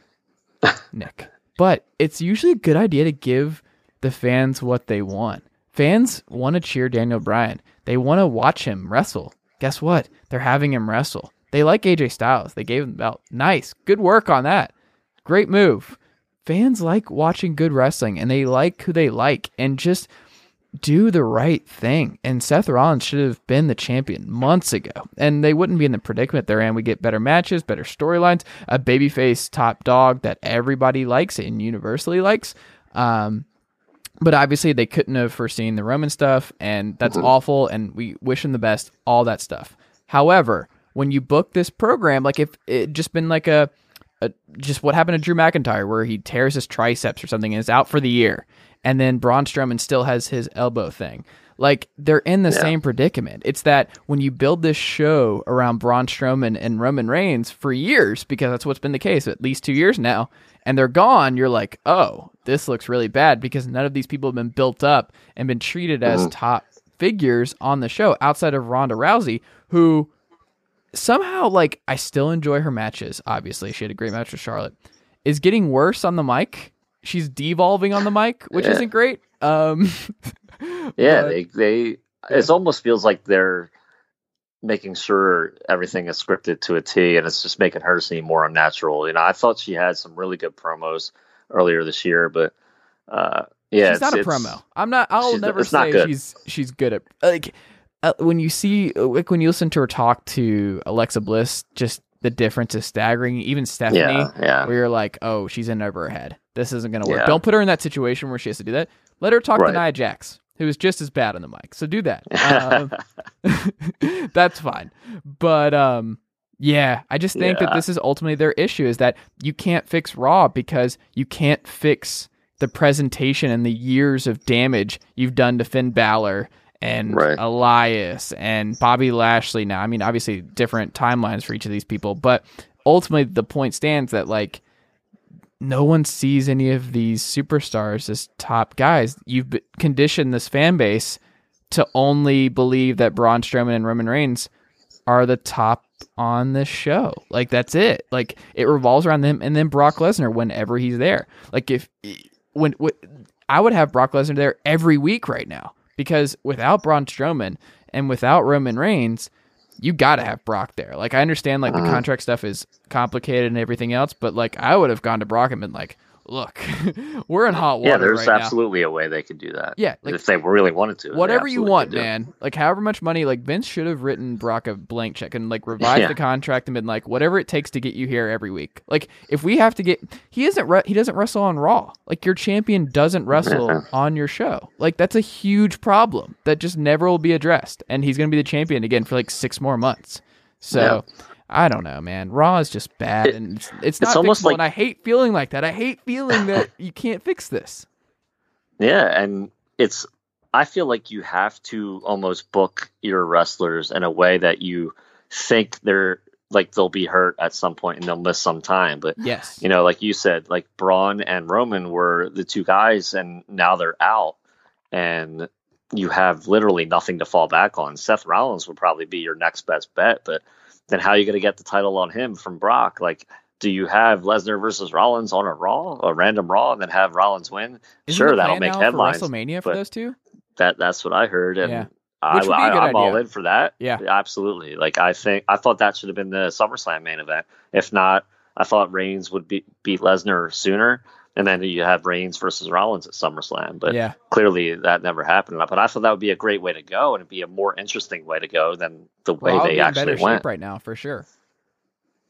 Nick. But it's usually a good idea to give the fans what they want. Fans want to cheer Daniel Bryan. They want to watch him wrestle. Guess what? They're having him wrestle. They like AJ Styles. They gave him the belt. Nice. Good work on that. Great move. Fans like watching good wrestling and they like who they like and just do the right thing. And Seth Rollins should have been the champion months ago. And they wouldn't be in the predicament they're in. We get better matches, better storylines, a babyface top dog that everybody likes and universally likes. Um, but obviously they couldn't have foreseen the Roman stuff, and that's awful. And we wish him the best, all that stuff. However, when you book this program, like if it just been like a, a just what happened to Drew McIntyre, where he tears his triceps or something and is out for the year, and then Braun Strowman still has his elbow thing. Like they're in the same predicament. It's that when you build this show around Braun Strowman and Roman Reigns for years, because that's what's been the case at least two years now, and they're gone, you're like, oh, this looks really bad because none of these people have been built up and been treated as mm-hmm. top figures on the show outside of Ronda Rousey, who somehow like I still enjoy her matches. Obviously, she had a great match with Charlotte. Is getting worse on the mic. She's devolving on the mic, which Yeah. isn't great. Um, Yeah, but- they they it almost feels like they're making sure everything is scripted to a T, and it's just making her seem more unnatural. You know, I thought she had some really good promos earlier this year, but uh, yeah, she's not a it's- it's- promo. I'm not. I'll never say she's she's good at like uh, when you see like when you listen to her talk to Alexa Bliss. Just the difference is staggering. Even Stephanie, Yeah, yeah. where you're like, oh, she's in over her head. This isn't gonna work. Yeah. Don't put her in that situation where she has to do that. Let her talk Right. to Nia Jax, who is just as bad on the mic. So do that. Um, that's fine. But um yeah, I just think that this is ultimately their issue is that you can't fix Raw because you can't fix the presentation and the years of damage you've done to Finn Balor and Right. Elias and Bobby Lashley now. I mean, obviously different timelines for each of these people, but ultimately the point stands that like no one sees any of these superstars as top guys. You've conditioned this fan base to only believe that Braun Strowman and Roman Reigns are the top on this show. Like that's it. Like it revolves around them, and then Brock Lesnar whenever he's there. Like if when, when I would have Brock Lesnar there every week right now because without Braun Strowman and without Roman Reigns, you got to have Brock there. Like I understand like the uh-huh. contract stuff is complicated and everything else, but like I would have gone to Brock and been like, "Look, we're in hot water yeah, there's right now. absolutely a way they could do that. Yeah, like- if they really wanted to. Whatever you want, man. Like however much money, like Vince should have written Brock a blank check and like revised Yeah. the contract and been like, whatever it takes to get you here every week. Like if we have to get, he isn't re- he doesn't wrestle on Raw. Like your champion doesn't wrestle on your show. Like that's a huge problem that just never will be addressed. And he's gonna be the champion again for like six more months. So. I don't know, man. Raw is just bad, It- and it's, it's it's not almost fixable, like- and I hate feeling like that. I hate feeling that you can't fix this. Yeah, and it's I feel like you have to almost book your wrestlers in a way that you think they're like they'll be hurt at some point and they'll miss some time. But Yes. you know, like you said, like Braun and Roman were the two guys and now they're out. And you have literally nothing to fall back on. Seth Rollins would probably be your next best bet, but then how are you going to get the title on him from Brock? Like, do you have Lesnar versus Rollins on a Raw, a random Raw, and then have Rollins win? Isn't sure, that'll make headlines. for WrestleMania for those two. That that's what I heard, and Yeah. I, Which would be a good I, I'm all in for that. Yeah. absolutely. Like I think I thought that should have been the SummerSlam main event. If not, I thought Reigns would be, beat Lesnar sooner, and then you have Reigns versus Rollins at SummerSlam. But yeah, clearly that never happened. But I thought that would be a great way to go, and it'd be a more interesting way to go than the way would they actually better went. shape right now for sure.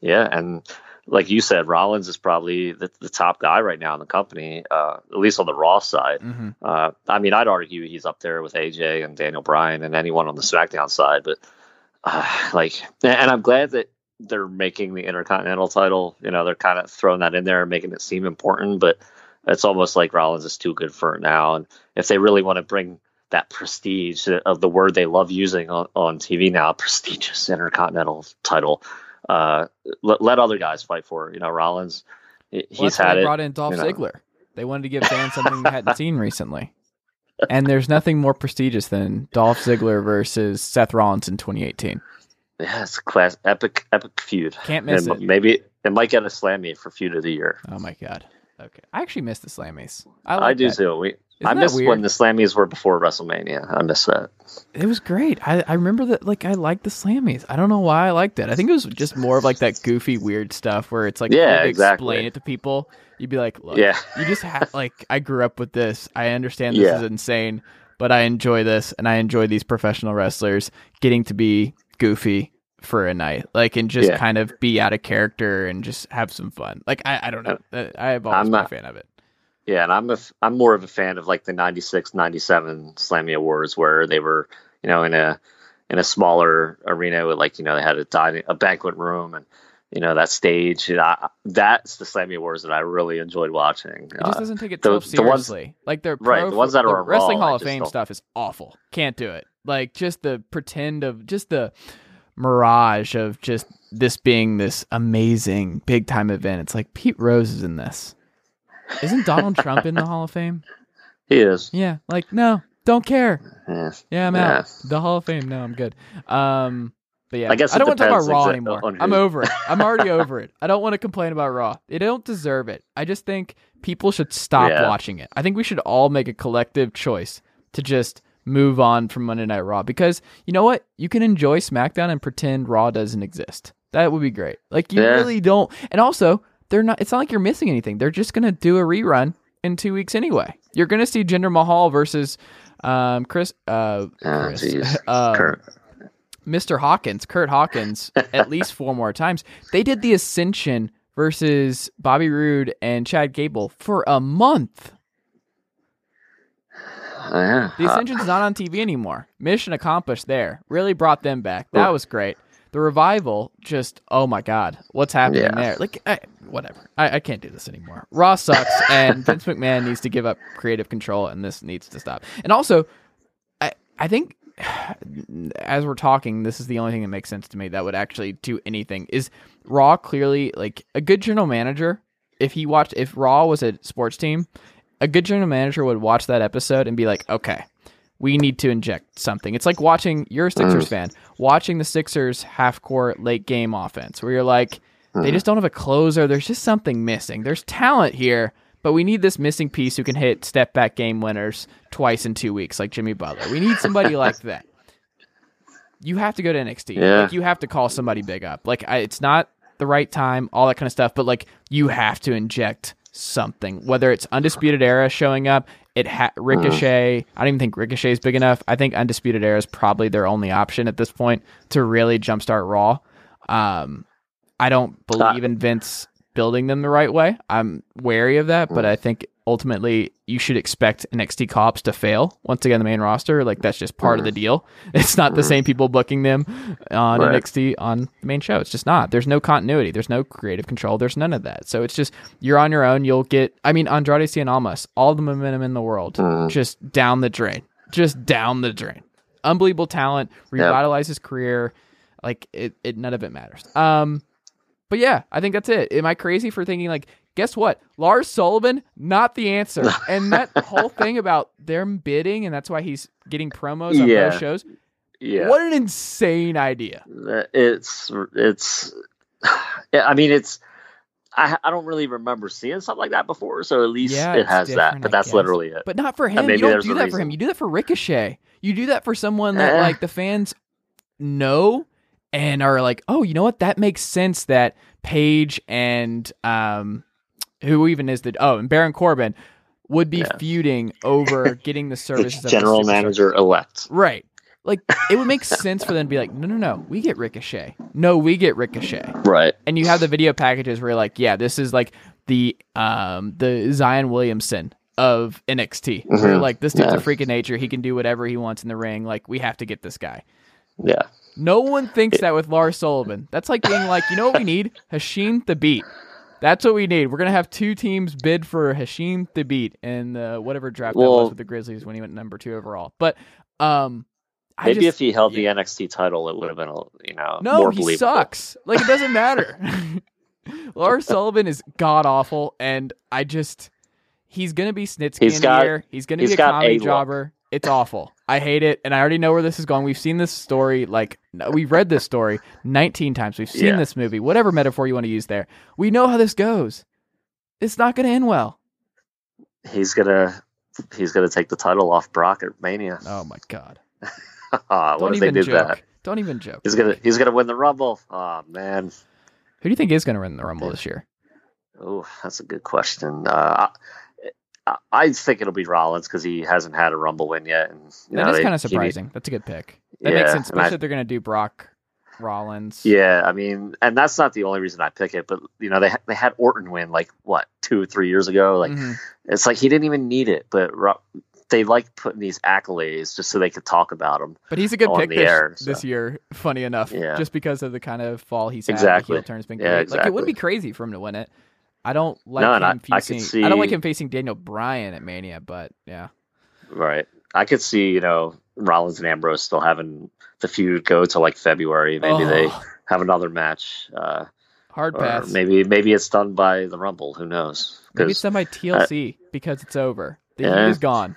Yeah, and like you said, Rollins is probably the, the top guy right now in the company, uh, at least on the Raw side. hmm Uh, I mean, I'd argue he's up there with AJ and Daniel Bryan and anyone on the SmackDown side, but uh, like, and I'm glad that they're making the Intercontinental title. You know, they're kind of throwing that in there and making it seem important, but it's almost like Rollins is too good for it now. And if they really want to bring that prestige of the word they love using on, on TV now, prestigious Intercontinental title, uh, let, let other guys fight for it. You know, Rollins, Well, he's had they it. brought in Dolph you know. Ziggler. They wanted to give fans something they hadn't seen recently. And there's nothing more prestigious than Dolph Ziggler versus Seth Rollins in 2018. Yeah, it's class epic epic feud. Can't miss And it. Maybe it might get a slammy for feud of the year. Oh my god. Okay, I actually missed the Slammies. I, I, do that. too. We, I that miss weird? when the slammies were before WrestleMania. I miss that. It was great. I, I remember that. Like I liked the Slammies. I don't know why I liked it. I think it was just more of like that goofy, weird stuff where it's like Yeah, exactly. explain it to people. You'd be like, look, Yeah. you just have like I grew up with this. I understand this Yeah. is insane, but I enjoy this and I enjoy these professional wrestlers getting to be goofy for a night, like and just Yeah. kind of be out of character and just have some fun. Like I, I don't know. Uh, I have always I'm been not- a fan of it. Yeah, and I'm a I'm more of a fan of like the 96, 97 Slammy Awards where they were, you know, in a in a smaller arena with like, you know, they had a dining a banquet room and you know that stage. And I, that's the Slammy Awards that I really enjoyed watching. It just Uh, doesn't take it the- too the ones- seriously. like their Right, pro- the ones that the are on wrestling Hall of Fame don't- stuff is awful. Can't do it. Like just the pretend of just the mirage of just this being this amazing big time event. It's like Pete Rose is in this. Isn't Donald Trump in the Hall of Fame? he is. Yeah. Like no, don't care. Yeah. Yeah, I'm Yeah. out. The Hall of Fame. No, I'm good. Um, but yeah, I guess I don't want to talk about Raw anymore. I'm over it. I'm already over it. I don't want to complain about Raw. They don't deserve it. I just think people should stop Yeah. watching it. I think we should all make a collective choice to just move on from Monday Night Raw because you know what? You can enjoy SmackDown and pretend Raw doesn't exist. That would be great. Like you Yeah. really don't. And also, they're not. It's not like you're missing anything. They're just gonna do a rerun in two weeks anyway. You're gonna see Jinder Mahal versus um, Chris. Uh, Oh, Chris. um, Kurt. Mr. Hawkins, Kurt Hawkins, at least four more times. They did the Ascension versus Bobby Roode and Chad Gable for a month. Oh, yeah. The Ascension's not on TV anymore. Mission accomplished there. Really brought them back. That was great. The revival, just oh my god, what's happening Yeah. there? Like, I, whatever. I, I can't do this anymore. Raw sucks, and Vince McMahon needs to give up creative control, and this needs to stop. And also, I I think as we're talking, this is the only thing that makes sense to me that would actually do anything. Is Raw clearly like a good general manager? If he watched, if Raw was a sports team, a good general manager would watch that episode and be like, okay, we need to inject something. It's like watching you're a Sixers mm. fan, watching the Sixers half court late game offense, where you're like, they just don't have a closer. There's just something missing. There's talent here, but we need this missing piece who can hit step back game winners twice in two weeks, like Jimmy Butler. We need somebody like that. You have to go to NXT. Yeah. Like you have to call somebody big up. Like I, it's not the right time, all that kind of stuff. But like you have to inject something, whether it's Undisputed Era showing up, it ha- Ricochet. I don't even think Ricochet is big enough. I think Undisputed Era is probably their only option at this point to really jumpstart Raw. Um, I don't believe in Vince building them the right way. I'm wary of that, but I think ultimately you should expect NXT cops to fail once again the main roster. Like that's just part of the mm-hmm. deal. It's not the mm-hmm. same people booking them on Right. NXT on the main show. It's just not. There's no continuity. There's no creative control. There's none of that. So it's just you're on your own. You'll get. I mean, Andrade Cien Almas, all the momentum in the world, mm. just down the drain. Just down the drain. Unbelievable talent. Revitalize his career. Like it, it. None of it matters. Um. But yeah, I think that's it. Am I crazy for thinking like guess what? Lars Sullivan, not the answer. And that whole thing about them bidding, and that's why he's getting promos on Yeah. both shows. Yeah. What an insane idea. It's it's. I mean, it's. I I don't really remember seeing something like that before, so at least Yeah, it has that. But I that's guess. literally it. But not for him. maybe You don't do that for him. You do that for Ricochet. You do that for someone that Eh. like the fans know and are like, oh, you know what? That makes sense that Paige and um, who even is the oh, and Baron Corbin would be Yeah. feuding over getting the services of the General superstar. manager elect. Right. Like it would make sense for them to be like, no, no, no, we get Ricochet. No, we get Ricochet. Right. And you have the video packages where you're like, yeah, this is like the um the Zion Williamson of NXT. Mhm. like this dude's a Yeah. freak of nature. He can do whatever he wants in the ring. Like we have to get this guy. Yeah. No one thinks that with Lars Sullivan. That's like being like, you know what we need? Hasheem Thabeet. That's what we need. We're gonna have two teams bid for Hasheem Thabeet in uh, whatever draft that was with the Grizzlies when he went number two overall. But um, I Maybe just, if he held yeah. the NXT title, it would have been, a, you know, no, more he believable. sucks. Like it doesn't matter. Lars Sullivan is god awful, and I just he's gonna be Snitsky He's in got- a year. He's gonna he's be a got comedy a jobber. It's awful. I hate it, and I already know where this is going. We've seen this story like we've read this story nineteen times. We've seen Yeah. this movie. Whatever metaphor you want to use there, we know how this goes. It's not gonna end well. He's gonna he's gonna take the title off Brock at Mania. Oh my god! What Don't if they did joke. that? Don't even joke. He's gonna he's gonna win the Rumble. Oh man. Who do you think is gonna win the Rumble this year? Oh, that's a good question. Uh, I, think it'll be Rollins because he hasn't had a Rumble win yet, and you That know, is kind of he surprising. That's a good pick. That Yeah, makes sense, and I- especially if they're going to do Brock Rollins. Yeah, I mean, and that's not the only reason I pick it, but you know, they they had Orton win like what two or three years ago. Like Mhm. it's like he didn't even need it, but Ro- they like putting these accolades just so they could talk about him. But he's a good pick this, air, this year. Funny enough, Yeah. just because of the kind of fall he's had. Exactly. The heel turn's been Yeah, great. Like it would be crazy for him to win it. I don't like No, him I- I could facing. I, don't like him facing Daniel Bryan at Mania, but yeah, Right. I could see you know Rollins and Ambrose still having the feud go to like February. Maybe they Oh, have another match. Uh, hard pass. maybe maybe it's done by the Rumble. Who knows? Maybe it's done by TLC because it's over. The heat Yeah. is gone.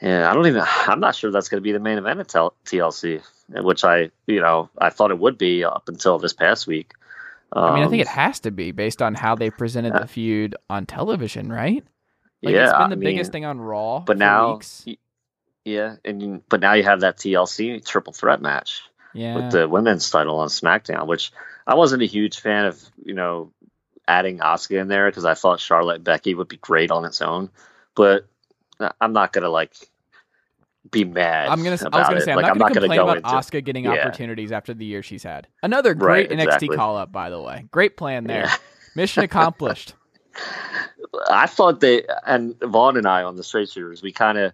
yeah, I don't even. I'm not sure that's going to be the main event at TLC, which I you know I thought it would be up until this past week. I mean, I think Um, it has to be based on how they presented the feud on television, right? Like yeah, it's been I the mean, biggest thing on Raw. But for now, weeks. yeah, and you- but now you have that TLC triple threat match. yeah, with the women's title on SmackDown, which I wasn't a huge fan of, you know, adding Asuka in there because I thought Charlotte Becky would be great on its own. But I'm not gonna like be mad. I'm gonna. I was gonna say I'm like, not I'm gonna not gonna complain go about into. Asuka getting Yeah. opportunities after the year she's had. Another great Right, NXT exactly. call up, by the way. Great plan there. Yeah. Mission accomplished. I thought they and Vaughn and I on the straight shooters, we kind of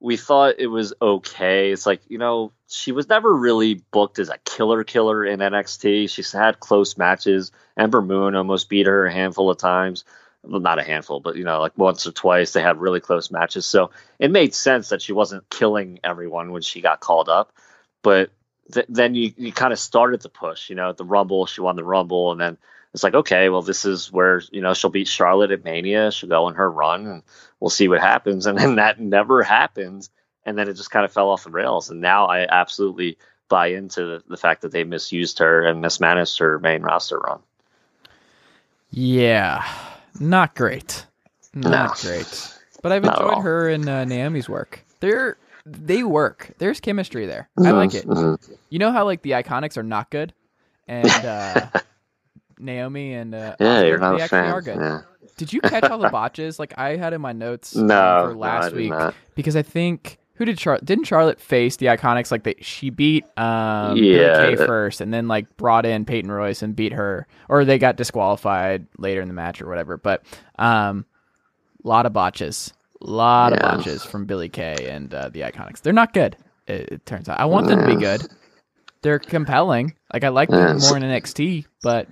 we thought it was okay. It's like you know she was never really booked as a killer killer in NXT. She's had close matches. Ember Moon almost beat her a handful of times. Well, not a handful, but you know, like once or twice they had really close matches. So it made sense that she wasn't killing everyone when she got called up. But th- then you, you kind of started the push. You know, at the Rumble, she won the Rumble, and then it's like, okay, well, this is where you know she'll beat Charlotte at Mania. She'll go on her run, and we'll see what happens. And then that never happens, and then it just kind of fell off the rails. And now I absolutely buy into the, the fact that they misused her and mismanaged her main roster run. Yeah, not great. Not No. great. But I've Not enjoyed her and uh, Naomi's work. They're they work. There's chemistry there. I like it. Mhm. You know how like the Iconics are not good, and uh, Naomi and uh, Yeah, you're not they a fan. are good. Yeah. Did you catch all the botches? Like I had in my notes um, No, for no, last did week not. because I think who did Charlotte? Didn't Charlotte face the Iconics? Like they, she beat um, Yeah, Billie Kay that- first, and then like brought in Peyton Royce and beat her, or they got disqualified later in the match or whatever. But um, lot of botches, lot of botches from Billie Kay and uh, the Iconics. They're not good. It, it turns out. I want them to be good. They're compelling. Like I like them more in NXT, but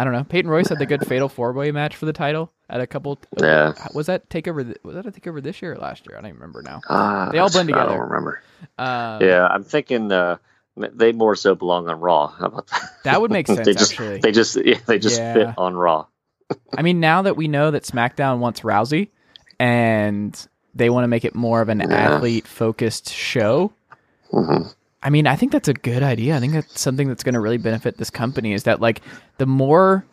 I don't know. Peyton Royce had the good fatal four way match for the title at a couple. Yeah. Was that takeover? Was that a takeover this year or last year? I don't even remember now. Ah, They all blend together. I don't remember. Um, Yeah, I'm thinking uh, they more so belong on Raw. How about that? That would make sense, they just actually. they just yeah, they just Yeah. fit on Raw. I mean, now that we know that SmackDown wants Rousey and they want to make it more of an Yeah. athlete focused show, hmm I mean, I think that's a good idea. I think that's something that's going to really benefit this company is that like the more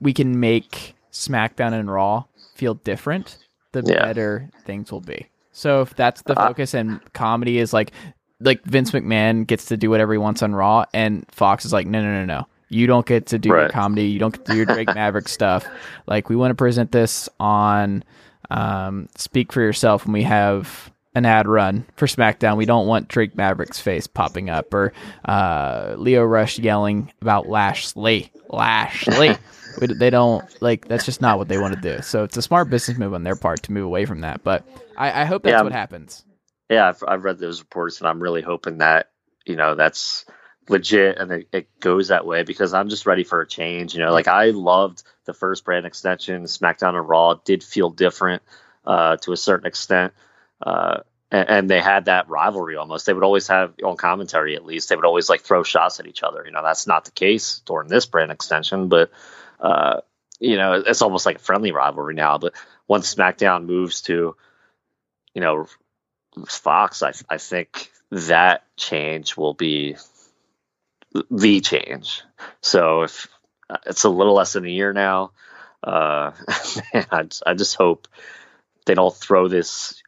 we can make SmackDown and Raw feel different, the Yeah. better things will be. So if that's the Uh, focus and comedy is like like Vince McMahon gets to do whatever he wants on Raw and Fox is like no no no no. You don't get to do your comedy. You don't get to do your Drake Maverick stuff. Like we want to present this on um, Speak for Yourself when we have an ad run for SmackDown. We don't want Drake Maverick's face popping up or uh, Lio Rush yelling about Lashley. Lashley. we, they don't like that's just not what they want to do. So it's a smart business move on their part to move away from that. But I, I hope that's Yeah. what happens. Yeah, I've, I've read those reports, and I'm really hoping that you know that's legit and it, it goes that way because I'm just ready for a change. You know, like I loved the first brand extension, SmackDown and Raw did feel different uh, to a certain extent. Uh, and, and they had that rivalry almost. They would always have on commentary, at least, they would always like throw shots at each other. You know, that's not the case during this brand extension, but uh, you know, it's almost like a friendly rivalry now. But once SmackDown moves to, you know, Fox, I, I think that change will be the change. So if uh, it's a little less than a year now, uh, man, I, I just hope they don't throw this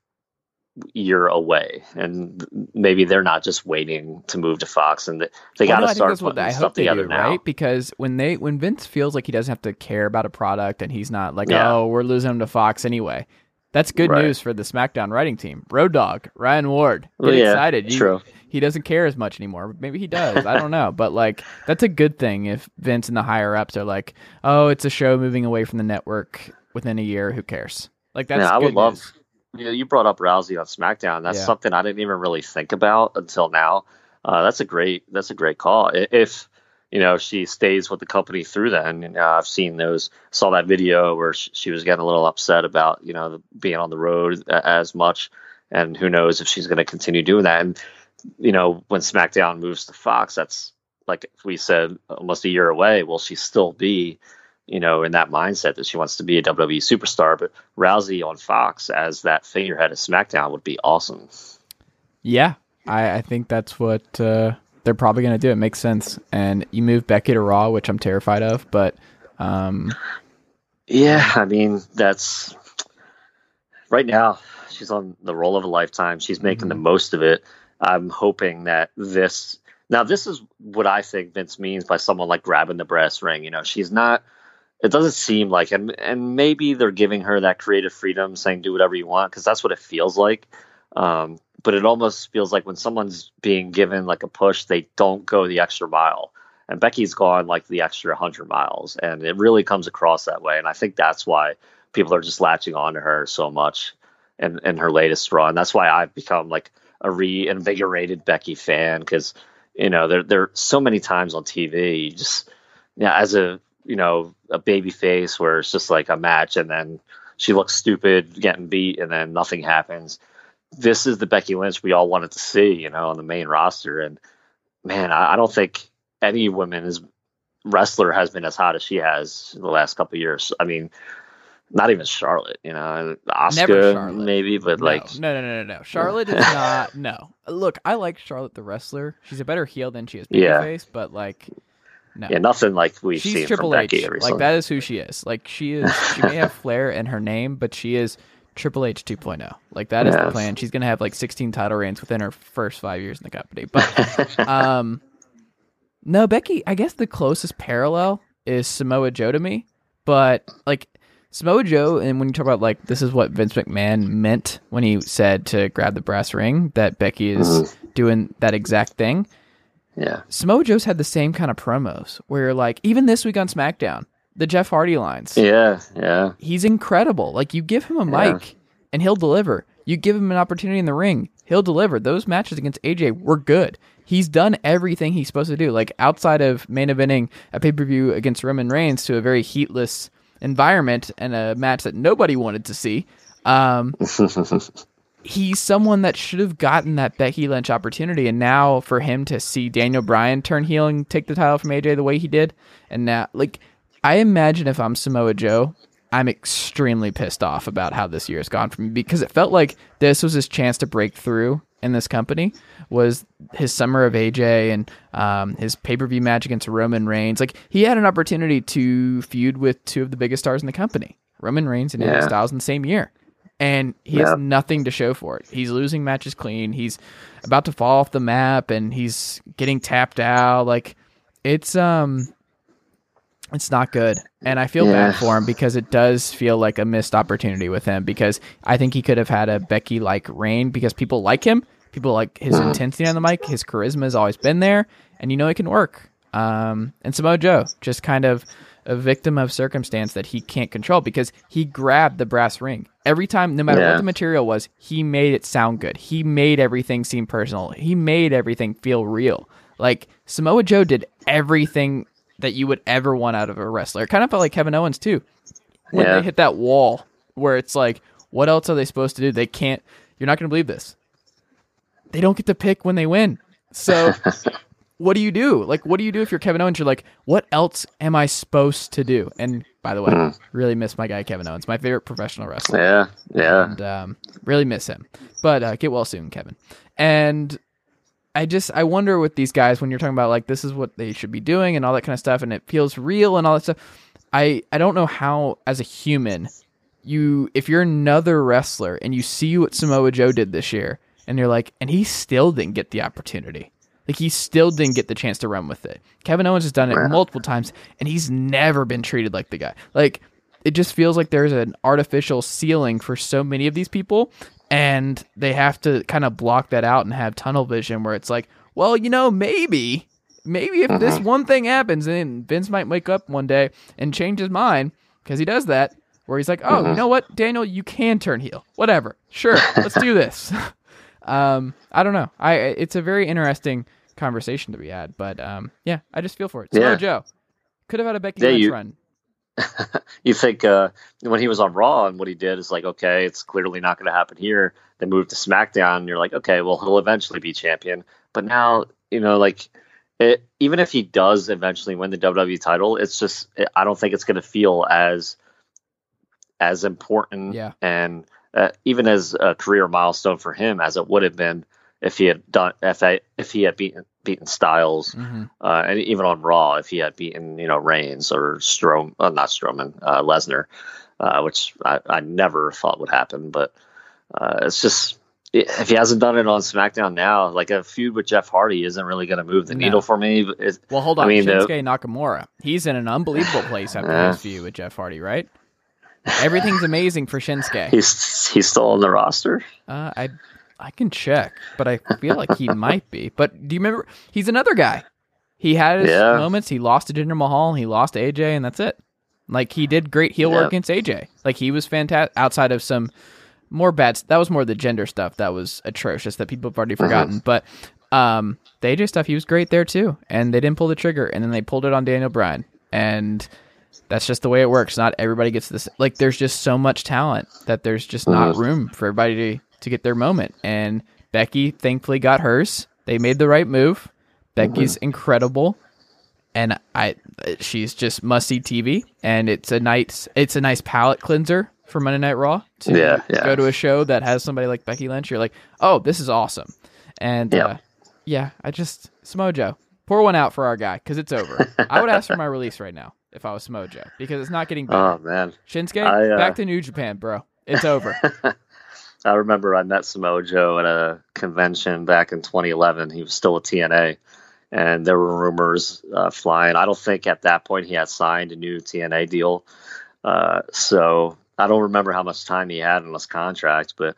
year away, and maybe they're not just waiting to move to Fox, and they, they Well, got to think start putting I stuff together do, now. right? Because when they when Vince feels like he doesn't have to care about a product and he's not like, Yeah. oh, we're losing him to Fox anyway. That's good Right. news for the SmackDown writing team. Road Dog, Ryan Ward, get Well, yeah, excited. You- true. he doesn't care as much anymore. Maybe he does. I don't know. But like that's a good thing if Vince and the higher ups are like, oh, it's a show moving away from the network within a year. Who cares? Like that's yeah, I would good love. You, know, you brought up Rousey on SmackDown. That's Yeah. something I didn't even really think about until now. Uh, that's a great. That's a great call. If you know she stays with the company through then, you know, I've seen those. Saw that video where she, she was getting a little upset about you know being on the road as much, and who knows if she's going to continue doing that. And you know, when SmackDown moves to Fox, that's like we said, almost a year away. Will she still be? You know, in that mindset that she wants to be a WWE superstar. But Rousey on Fox as that figurehead of SmackDown would be awesome. Yeah, I, I think that's what uh, they're probably going to do. It makes sense. And you move Becky to Raw, which I'm terrified of, but um, Yeah, I mean, that's right now she's on the role of a lifetime. She's making the most of it. I'm hoping that this now this is what I think Vince means by someone like grabbing the brass ring. You know, she's not it doesn't seem like and and maybe they're giving her that creative freedom saying do whatever you want because that's what it feels like. Um, but it almost feels like when someone's being given like a push, they don't go the extra mile. And Becky's gone like the extra 100 miles, and it really comes across that way. And I think that's why people are just latching on to her so much in, in her latest run. That's why I've become like a reinvigorated Becky fan because, you know, there, there are so many times on TV, just, yeah, as a, you know, a baby face where it's just like a match and then she looks stupid getting beat and then nothing happens. This is the Becky Lynch we all wanted to see, you know, on the main roster. And man, I, I don't think any women's wrestler has been as hot as she has in the last couple of years. I mean, not even Charlotte, you know, Asuka maybe, but no, like, no, no, no, no, no. Charlotte is not. No, look, I like Charlotte the wrestler. She's a better heel than she is Yeah. babyface, but like, no. yeah, nothing like we've She's seen Triple from H. Becky Like that is who she is. Like she is. She may have flair in her name, but she is Triple H 2.0. Like that is the plan. She's gonna have like 16 title reigns within her first five years in the company. But um, no, Becky. I guess the closest parallel is Samoa Joe to me. But like Samoa Joe, and when you talk about like this is what Vince McMahon meant when he said to grab the brass ring, that Becky is Mm-hmm. doing that exact thing. Yeah, Samoa Joe's had the same kind of promos where like even this week on SmackDown, the Jeff Hardy lines. yeah, yeah, He's incredible. Like you give him a Yeah. mic and he'll deliver. You give him an opportunity in the ring, he'll deliver. Those matches against AJ were good. He's done everything he's supposed to do. Like outside of main eventing a pay-per-view against Roman Reigns to a very heatless environment and a match that nobody wanted to see. Um he's someone that should have gotten that Becky Lynch opportunity, and now for him to see Daniel Bryan turn heel and take the title from AJ the way he did, and now like I imagine if I'm Samoa Joe, I'm extremely pissed off about how this year has gone for me because it felt like this was his chance to break through in this company. Was his summer of AJ and um, his pay per view match against Roman Reigns? Like he had an opportunity to feud with two of the biggest stars in the company, Roman Reigns and AJ Yeah. Styles, in the same year, and he Yep. has nothing to show for it. He's losing matches clean. He's about to fall off the map, and he's getting tapped out. Like it's um it's not good. And I feel Yeah. bad for him because it does feel like a missed opportunity with him because I think he could have had a Becky like reign because people like him. People like his intensity on the mic. His charisma has always been there and you know it can work. Um, and Samoa Joe, just kind of a victim of circumstance that he can't control because he grabbed the brass ring. Every time, no matter what the material was, he made it sound good. He made everything seem personal. He made everything feel real. Like Samoa Joe did everything that you would ever want out of a wrestler. It kind of felt like Kevin Owens too. When Yeah. they hit that wall where it's like, what else are they supposed to do? They can't. You're not going to believe this. They don't get to pick when they win. So what do you do? Like, what do you do if you're Kevin Owens? You're like, what else am I supposed to do? And by the way, really miss my guy Kevin Owens, my favorite professional wrestler Yeah, yeah. and um, really miss him. But uh, get well soon, Kevin. And I just I wonder with these guys when you're talking about like this is what they should be doing and all that kind of stuff, and it feels real and all that stuff. I I don't know how as a human you if you're another wrestler and you see what Samoa Joe did this year and you're like and he still didn't get the opportunity. Like he still didn't get the chance to run with it. Kevin Owens has done it multiple times and he's never been treated like the guy. Like it just feels like there's an artificial ceiling for so many of these people and they have to kind of block that out and have tunnel vision where it's like, well, you know, maybe maybe if this one thing happens and Vince might wake up one day and change his mind because he does that where he's like, "Oh, you know what, Daniel, you can turn heel. Whatever. Sure, let's do this." um, I don't know. I it's a very interesting conversation to be had, but um, yeah, I just feel for it. Samoa Yeah. Joe could have had a Becky Yeah, Lynch you- run. you think uh, when he was on Raw and what he did is like, okay, it's clearly not going to happen here. They moved to SmackDown, and you're like, okay, well, he'll eventually be champion. But now, you know, like, it, even if he does eventually win the WWE title, it's just I don't think it's going to feel as as important Yeah. and uh, even as a career milestone for him as it would have been if he had done if I, if he had beaten beaten Styles hmm uh, and even on Raw, if he had beaten, you know, Reigns or Strom, uh, not Strowman, uh, Lesnar, uh, which I, I never thought would happen, but uh, it's just if he hasn't done it on SmackDown now, like a feud with Jeff Hardy isn't really going to move the No. needle for me. It's, Well, hold I on, mean, uh, Shinsuke Nakamura. He's in an unbelievable place after his feud with Jeff Hardy, right? Everything's amazing for Shinsuke. he's he's still on the roster. Uh, I I can check, but I feel like he might be. But do you remember? He's another guy. He had his Yeah. moments. He lost to Jinder Mahal. He lost to AJ, and that's it. Like he did great heel Yeah. work against AJ. Like he was fantastic. Outside of some more bad, that was more the Jinder stuff that was atrocious that people have already forgotten. But um, the AJ stuff, he was great there too. And they didn't pull the trigger, and then they pulled it on Daniel Bryan, and that's just the way it works. Not everybody gets this. Like there's just so much talent that there's just not room for everybody to to get their moment. And Becky thankfully got hers. They made the right move. Becky's incredible, and I she's just must see TV. And it's a nice it's a nice palate cleanser for Monday Night Raw to Yeah, yeah. go to a show that has somebody like Becky Lynch. You're like, oh, this is awesome. And Yeah. uh, yeah, I just Smojo Pour one out for our guy because it's over. I would ask for my release right now if I was Smojo because it's not getting better. Oh man, Shinsuke, I, uh, back to New Japan, bro. It's over. I remember I met Samoa Joe at a convention back in 2011. He was still a TNA, and there were rumors uh, flying. I don't think at that point he had signed a new TNA deal. Uh, so I don't remember how much time he had on his contract, but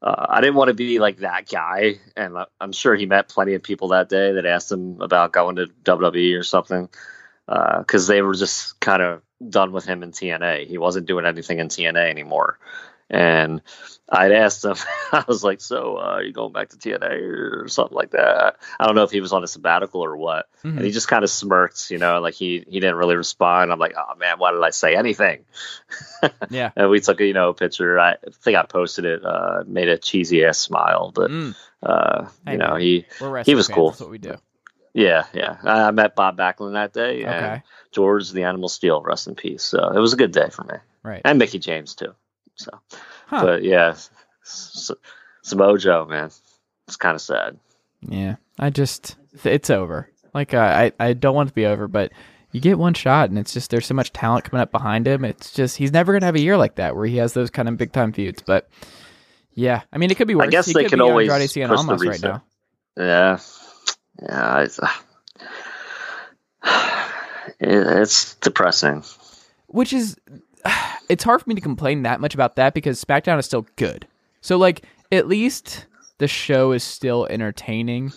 uh, I didn't want to be like that guy. And I'm sure he met plenty of people that day that asked him about going to WWE or something because they were just kind of done with him in TNA. He wasn't doing anything in TNA anymore. And I'd asked him, I was like, "So, uh, are you going back to TNA or something like that?" I don't know if he was on a sabbatical or what. Mhm. And he just kind of smirked, you know, like he he didn't really respond. I'm like, "Oh man, why did I say anything?" Yeah. And we took a you know a picture. I think I posted it, uh, made a cheesy ass smile, but Mm, uh, Hey, you know man. he we're was fans. cool. That's what we do. Yeah, yeah. I, I met Bob Backlund that day, and Okay. George the Animal Steele, rest in peace. So it was a good day for me, Right. and Mickie James too. So, Huh. but yeah, S- Samoa Joe, man, it's kind of sad. Yeah, I just it's over. Like uh, I I don't want it to be over, but you get one shot, and it's just there's so much talent coming up behind him. It's just he's never gonna have a year like that where he has those kind of big time feuds. But yeah, I mean it could be worse. I guess he they could be always push the Almas right reset. now. Yeah, yeah, it's, it's depressing. which is it's hard for me to complain that much about that because SmackDown is still good. So like at least the show is still entertaining.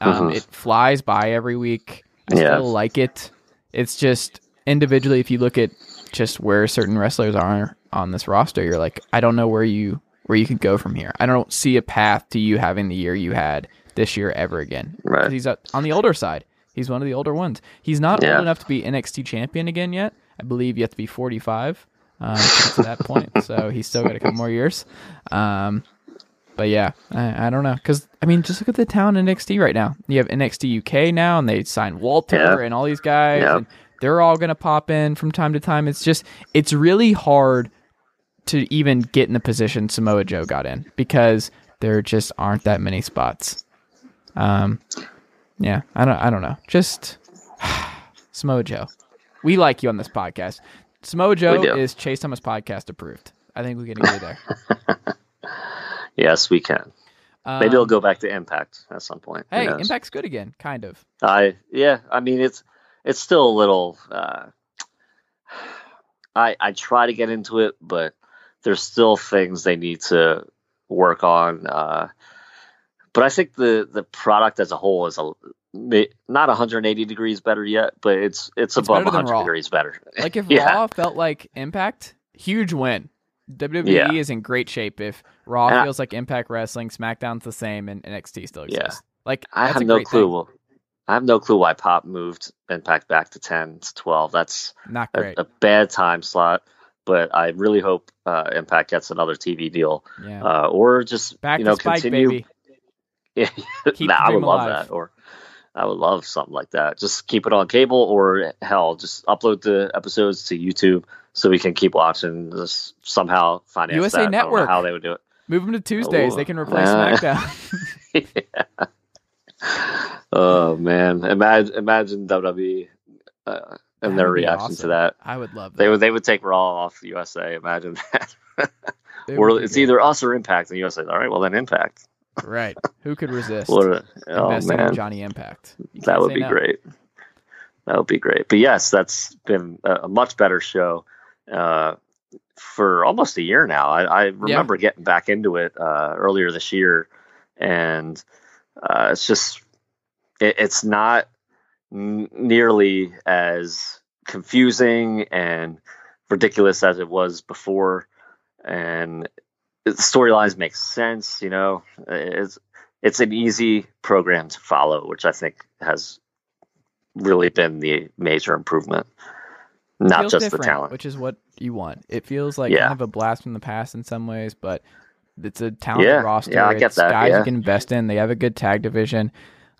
Um, Mhm. It flies by every week. I Yeah. still like it. It's just individually, if you look at just where certain wrestlers are on this roster, you're like, I don't know where you where you could go from here. I don't see a path to you having the year you had this year ever again. Right. He's on the older side. He's one of the older ones. He's not Yeah. old enough to be NXT champion again yet. I believe you have to be 45 um, to that point. So he's still got a couple more years. Um, but yeah, I, I don't know. Because, I mean, just look at the town in NXT right now. You have NXT UK now, and they signed Walter Yeah. and all these guys. Yeah. They're all going to pop in from time to time. It's just, it's really hard to even get in the position Samoa Joe got in because there just aren't that many spots. Um, yeah, I don't, I don't know. Just Samoa Joe. We like you on this podcast. Samoa Joe do. is Chase Thomas podcast approved. I think we can agree there. Yes, we can. Maybe Um, he'll go back to Impact at some point. Hey. Impact's good again, kind of. I yeah, I mean it's it's still a little. Uh, I I try to get into it, but there's still things they need to work on. Uh, but I think the the product as a whole is a not 180 degrees better yet, but it's it's, It's above 100 Raw. degrees better. Like if Yeah. Raw felt like Impact, huge win. WWE Yeah. is in great shape if Raw And I- feels like Impact Wrestling, SmackDown's the same, and NXT still Yeah. exists. Like I have no clue. I have no clue why Pop moved Impact back to 10 to 12. That's Not a, great. a bad time slot. But I really hope uh, Impact gets another TV deal, yeah. uh, or just Back you know to Spike, continue. baby. Yeah, nah, I would love alive. that. Or I would love something like that. Just keep it on cable, or hell, just upload the episodes to YouTube so we can keep watching. Just somehow finance USA that. I don't know Network. how they would do it. Move them to Tuesdays. Oh, they can replace uh, SmackDown. Oh man, imagine imagine WWE uh, and That their reaction awesome. to that. I would love that. They would they would take Raw off USA. Imagine that. It or it's great. either us or Impact, and USA. All right, well then Impact. Right. Who could resist What a, oh investing in man, Johnny Impact? That would be no. great. That would be great. But yes, that's been a, much better show uh, for almost a year now. I, I remember getting back into it uh, earlier this year, and uh, it's just it, it's not n- nearly as confusing and ridiculous as it was before, and the storylines make sense. You know, it's it's an easy program to follow, which I think has really been the major improvement. Not just the talent. which is what you want. It feels like Yeah. kind of a blast from the past in some ways, but it's a talented Yeah, roster. yeah, I get it's that, Guys yeah. you can invest in. They have a good tag division.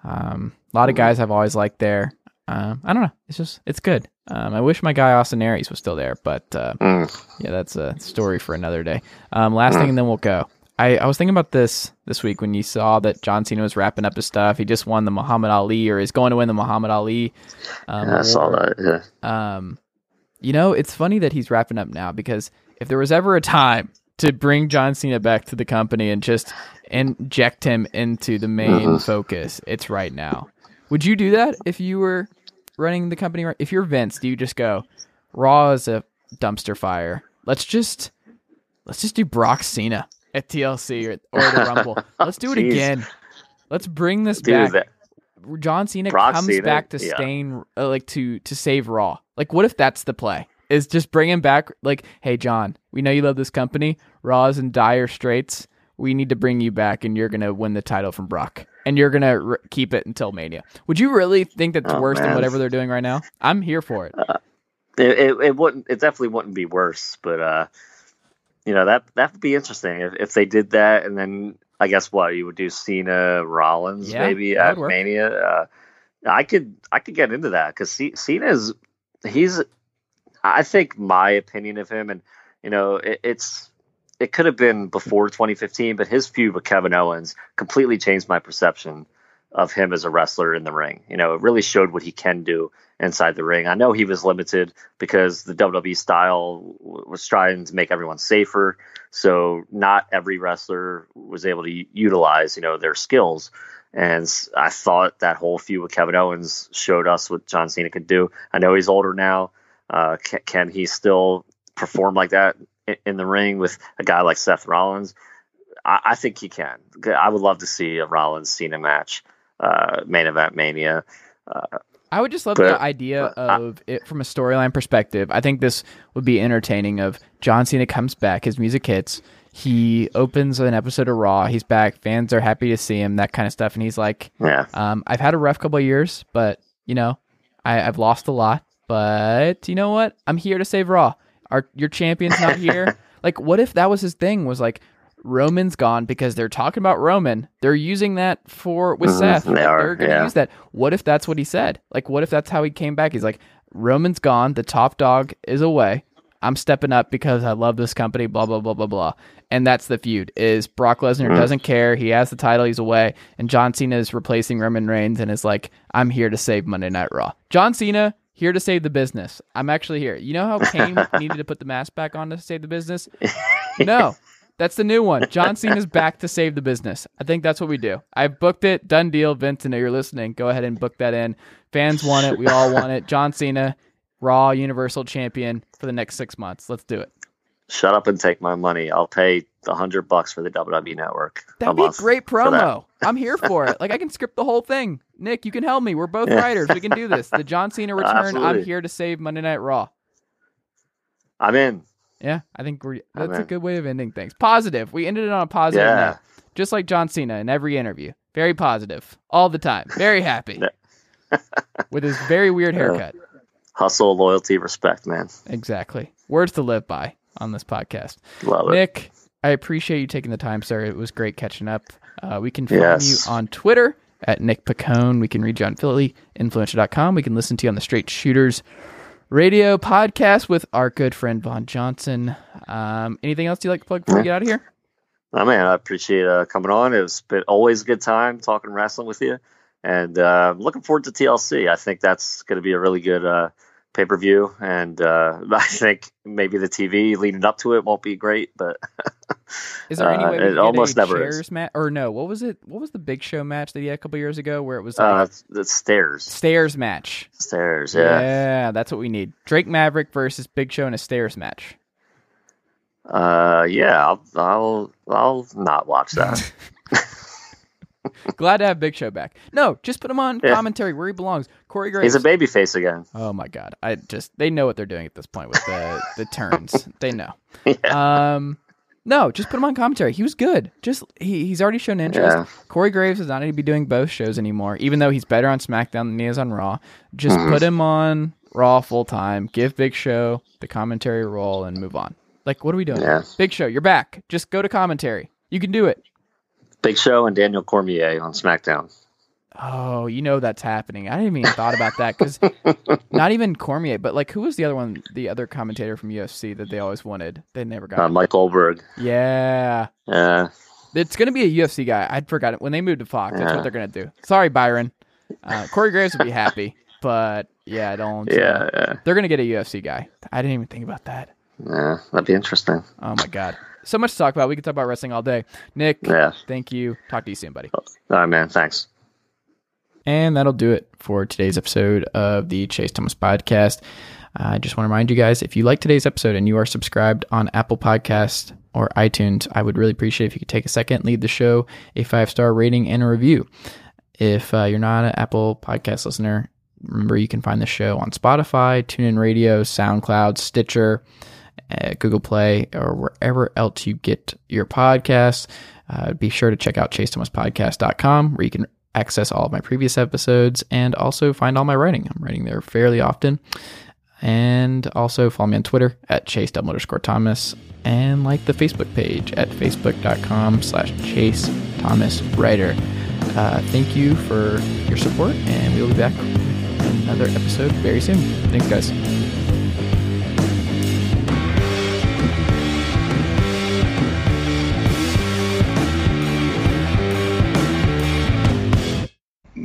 Um, a lot of Mhm. guys I've always liked there. Um, I don't know. It's just it's good. Um, I wish my guy Austin Aries was still there, but uh, Mm, yeah, that's a story for another day. Um, last Hmm. thing, and then we'll go. I, I was thinking about this this week when you saw that John Cena was wrapping up his stuff. He just won the Muhammad Ali, or is going to win the Muhammad Ali. Um, yeah, I saw that. Yeah. Um, you know, it's funny that he's wrapping up now because if there was ever a time to bring John Cena back to the company and just inject him into the main Mhm. focus, it's right now. Would you do that if you were running the company? If you're Vince, do you just go, Raw is a dumpster fire. Let's just let's just do Brock Cena at TLC or, or the Rumble. Let's do it Jeez. again. Let's bring this Dude, back. that, John Cena Brock comes Cena, back to yeah. stain uh, like to to save Raw. Like, what if that's the play? Is just bring him back? Like, hey, John, we know you love this company. Raw's in dire straits. We need to bring you back, and you're gonna win the title from Brock, and you're gonna r- keep it until Mania. Would you really think that's Oh, worse than whatever they're doing right now? I'm here for it. it, it, it wouldn't. It definitely wouldn't be worse, but uh, you know that that would be interesting if, if they did that, and then I guess what you would do Cena Rollins Yeah, maybe at work. Mania. Uh, I could I could get into that because Cena's he's I think my opinion of him, and you know, it, it's it could have been before 2015, but his feud with Kevin Owens completely changed my perception of him as a wrestler in the ring. You know, it really showed what he can do inside the ring. I know he was limited because the WWE style was trying to make everyone safer, so not every wrestler was able to utilize, you know, their skills. And I thought that whole feud with Kevin Owens showed us what John Cena could do. I know he's older now. Uh, can, can, he still perform like that in, the ring with a guy like Seth Rollins? I, I, think he can. I would love to see a Rollins Cena match, uh, main event Mania. Uh, I would just love but, the idea of it from a storyline perspective. I think this would be entertaining. Of John Cena comes back, his music hits he opens an episode of Raw. He's back. Fans are happy to see him. That kind of stuff. And he's like, "Yeah, um, I've had a rough couple of years, but you know, I, I've lost a lot. But you know what? I'm here to save Raw. Our your champion's not here. like, what if that was his thing? Was like Roman's gone because they're talking about Roman. They're using that for with mm-hmm, Seth. They are, they're gonna yeah. use that. What if that's what he said? Like, what if that's how he came back? He's like, Roman's gone. The top dog is away. I'm stepping up because I love this company, blah, blah, blah, blah, blah. And that's the feud is Brock Lesnar mm. doesn't care. He has the title. He's away. And John Cena is replacing Roman Reigns and is like, I'm here to save Monday Night Raw. John Cena, here to save the business. I'm actually here. You know how Kane needed to put the mask back on to save the business? No. That's the new one. John Cena's back to save the business. I think that's what we do. I've booked it. Done deal. Vince, I know you're listening. Go ahead and book that in. Fans want it. We all want it. John Cena, Raw Universal Champion for the next six months. Let's do it. Shut up and take my money. I'll pay a hundred bucks for the WWE Network. That'd be a great promo. I'm here for it. Like I can script the whole thing. Nick, you can help me. We're both yeah. writers. We can do this. The John Cena return. Absolutely. I'm here to save Monday Night Raw. I'm in. Yeah, I think we're, that's a good way of ending things. Positive. We ended it on a positive yeah. note, just like John Cena in every interview. Very positive all the time. Very happy with his very weird haircut hustle, loyalty, respect, man. Exactly. Words to live by on this podcast. Love it. Nick, I appreciate you taking the time, sir. It was great catching up. Uh, we can find yes. you on Twitter at Nick Piccone. We can read you on PhillyInfluencer.com. We can listen to you on the Straight Shooters radio podcast with our good friend Vaughn Johnson. Um, anything else you'd like to plug before we get out of here? Oh, man, I appreciate uh, coming on. It was been always a good time talking wrestling with you and uh, looking forward to TLC. I think that's going to be a really good uh, pay per view, and uh, I think maybe the TV leading up to it won't be great, but is there any uh, way it almost never is. Ma- or no? What was it? What was the Big Show match that he had a couple years ago where it was like, uh, the stairs stairs match? Stairs, yeah, yeah, that's what we need. Drake Maverick versus Big Show in a stairs match. Uh, yeah, I'll I'll, I'll not watch that. Glad to have Big Show back. No, just put him on yeah. commentary where he belongs. Corey Graves. He's a baby face again. Oh my god. I just they know what they're doing at this point with the the turns. They know. Yeah. Um no, just put him on commentary. He was good. Just he, he's already shown interest. Yeah. Corey Graves does not need to be doing both shows anymore, even though he's better on SmackDown than he is on Raw. Just mm-hmm. put him on Raw full time. Give Big Show the commentary role and move on. Like, what are we doing? Yeah. Big Show, you're back. Just go to commentary. You can do it. Big Show and Daniel Cormier on SmackDown. Oh, you know that's happening. I didn't even thought about that because not even Cormier, but like who was the other one, the other commentator from UFC that they always wanted? They never got. Uh, Mike Goldberg. Yeah. Yeah. It's gonna be a UFC guy. I'd forgot it when they moved to Fox. That's what they're gonna do. Sorry, Byron. Uh, Corey Graves would be happy, but yeah, I don't. Yeah, uh, yeah. They're gonna get a UFC guy. I didn't even think about that. Yeah, that'd be interesting. Oh my god so much to talk about. We could talk about wrestling all day. Nick, yeah. thank you. Talk to you soon, buddy. All right, man. Thanks. And that'll do it for today's episode of the Chase Thomas Podcast. I just want to remind you guys if you like today's episode and you are subscribed on Apple Podcast or iTunes, I would really appreciate if you could take a second, leave the show a five star rating and a review. If uh, you're not an Apple Podcast listener, remember you can find the show on Spotify, TuneIn Radio, SoundCloud, Stitcher Google Play, or wherever else you get your podcasts. Uh, be sure to check out chasethomaspodcast.com where you can access all of my previous episodes and also find all my writing. I'm writing there fairly often. And also follow me on Twitter at chase underscore Thomas and like the Facebook page at facebook.com slash chase Thomas writer. uh, thank you for your support, and we'll be back with another episode very soon. Thanks, guys.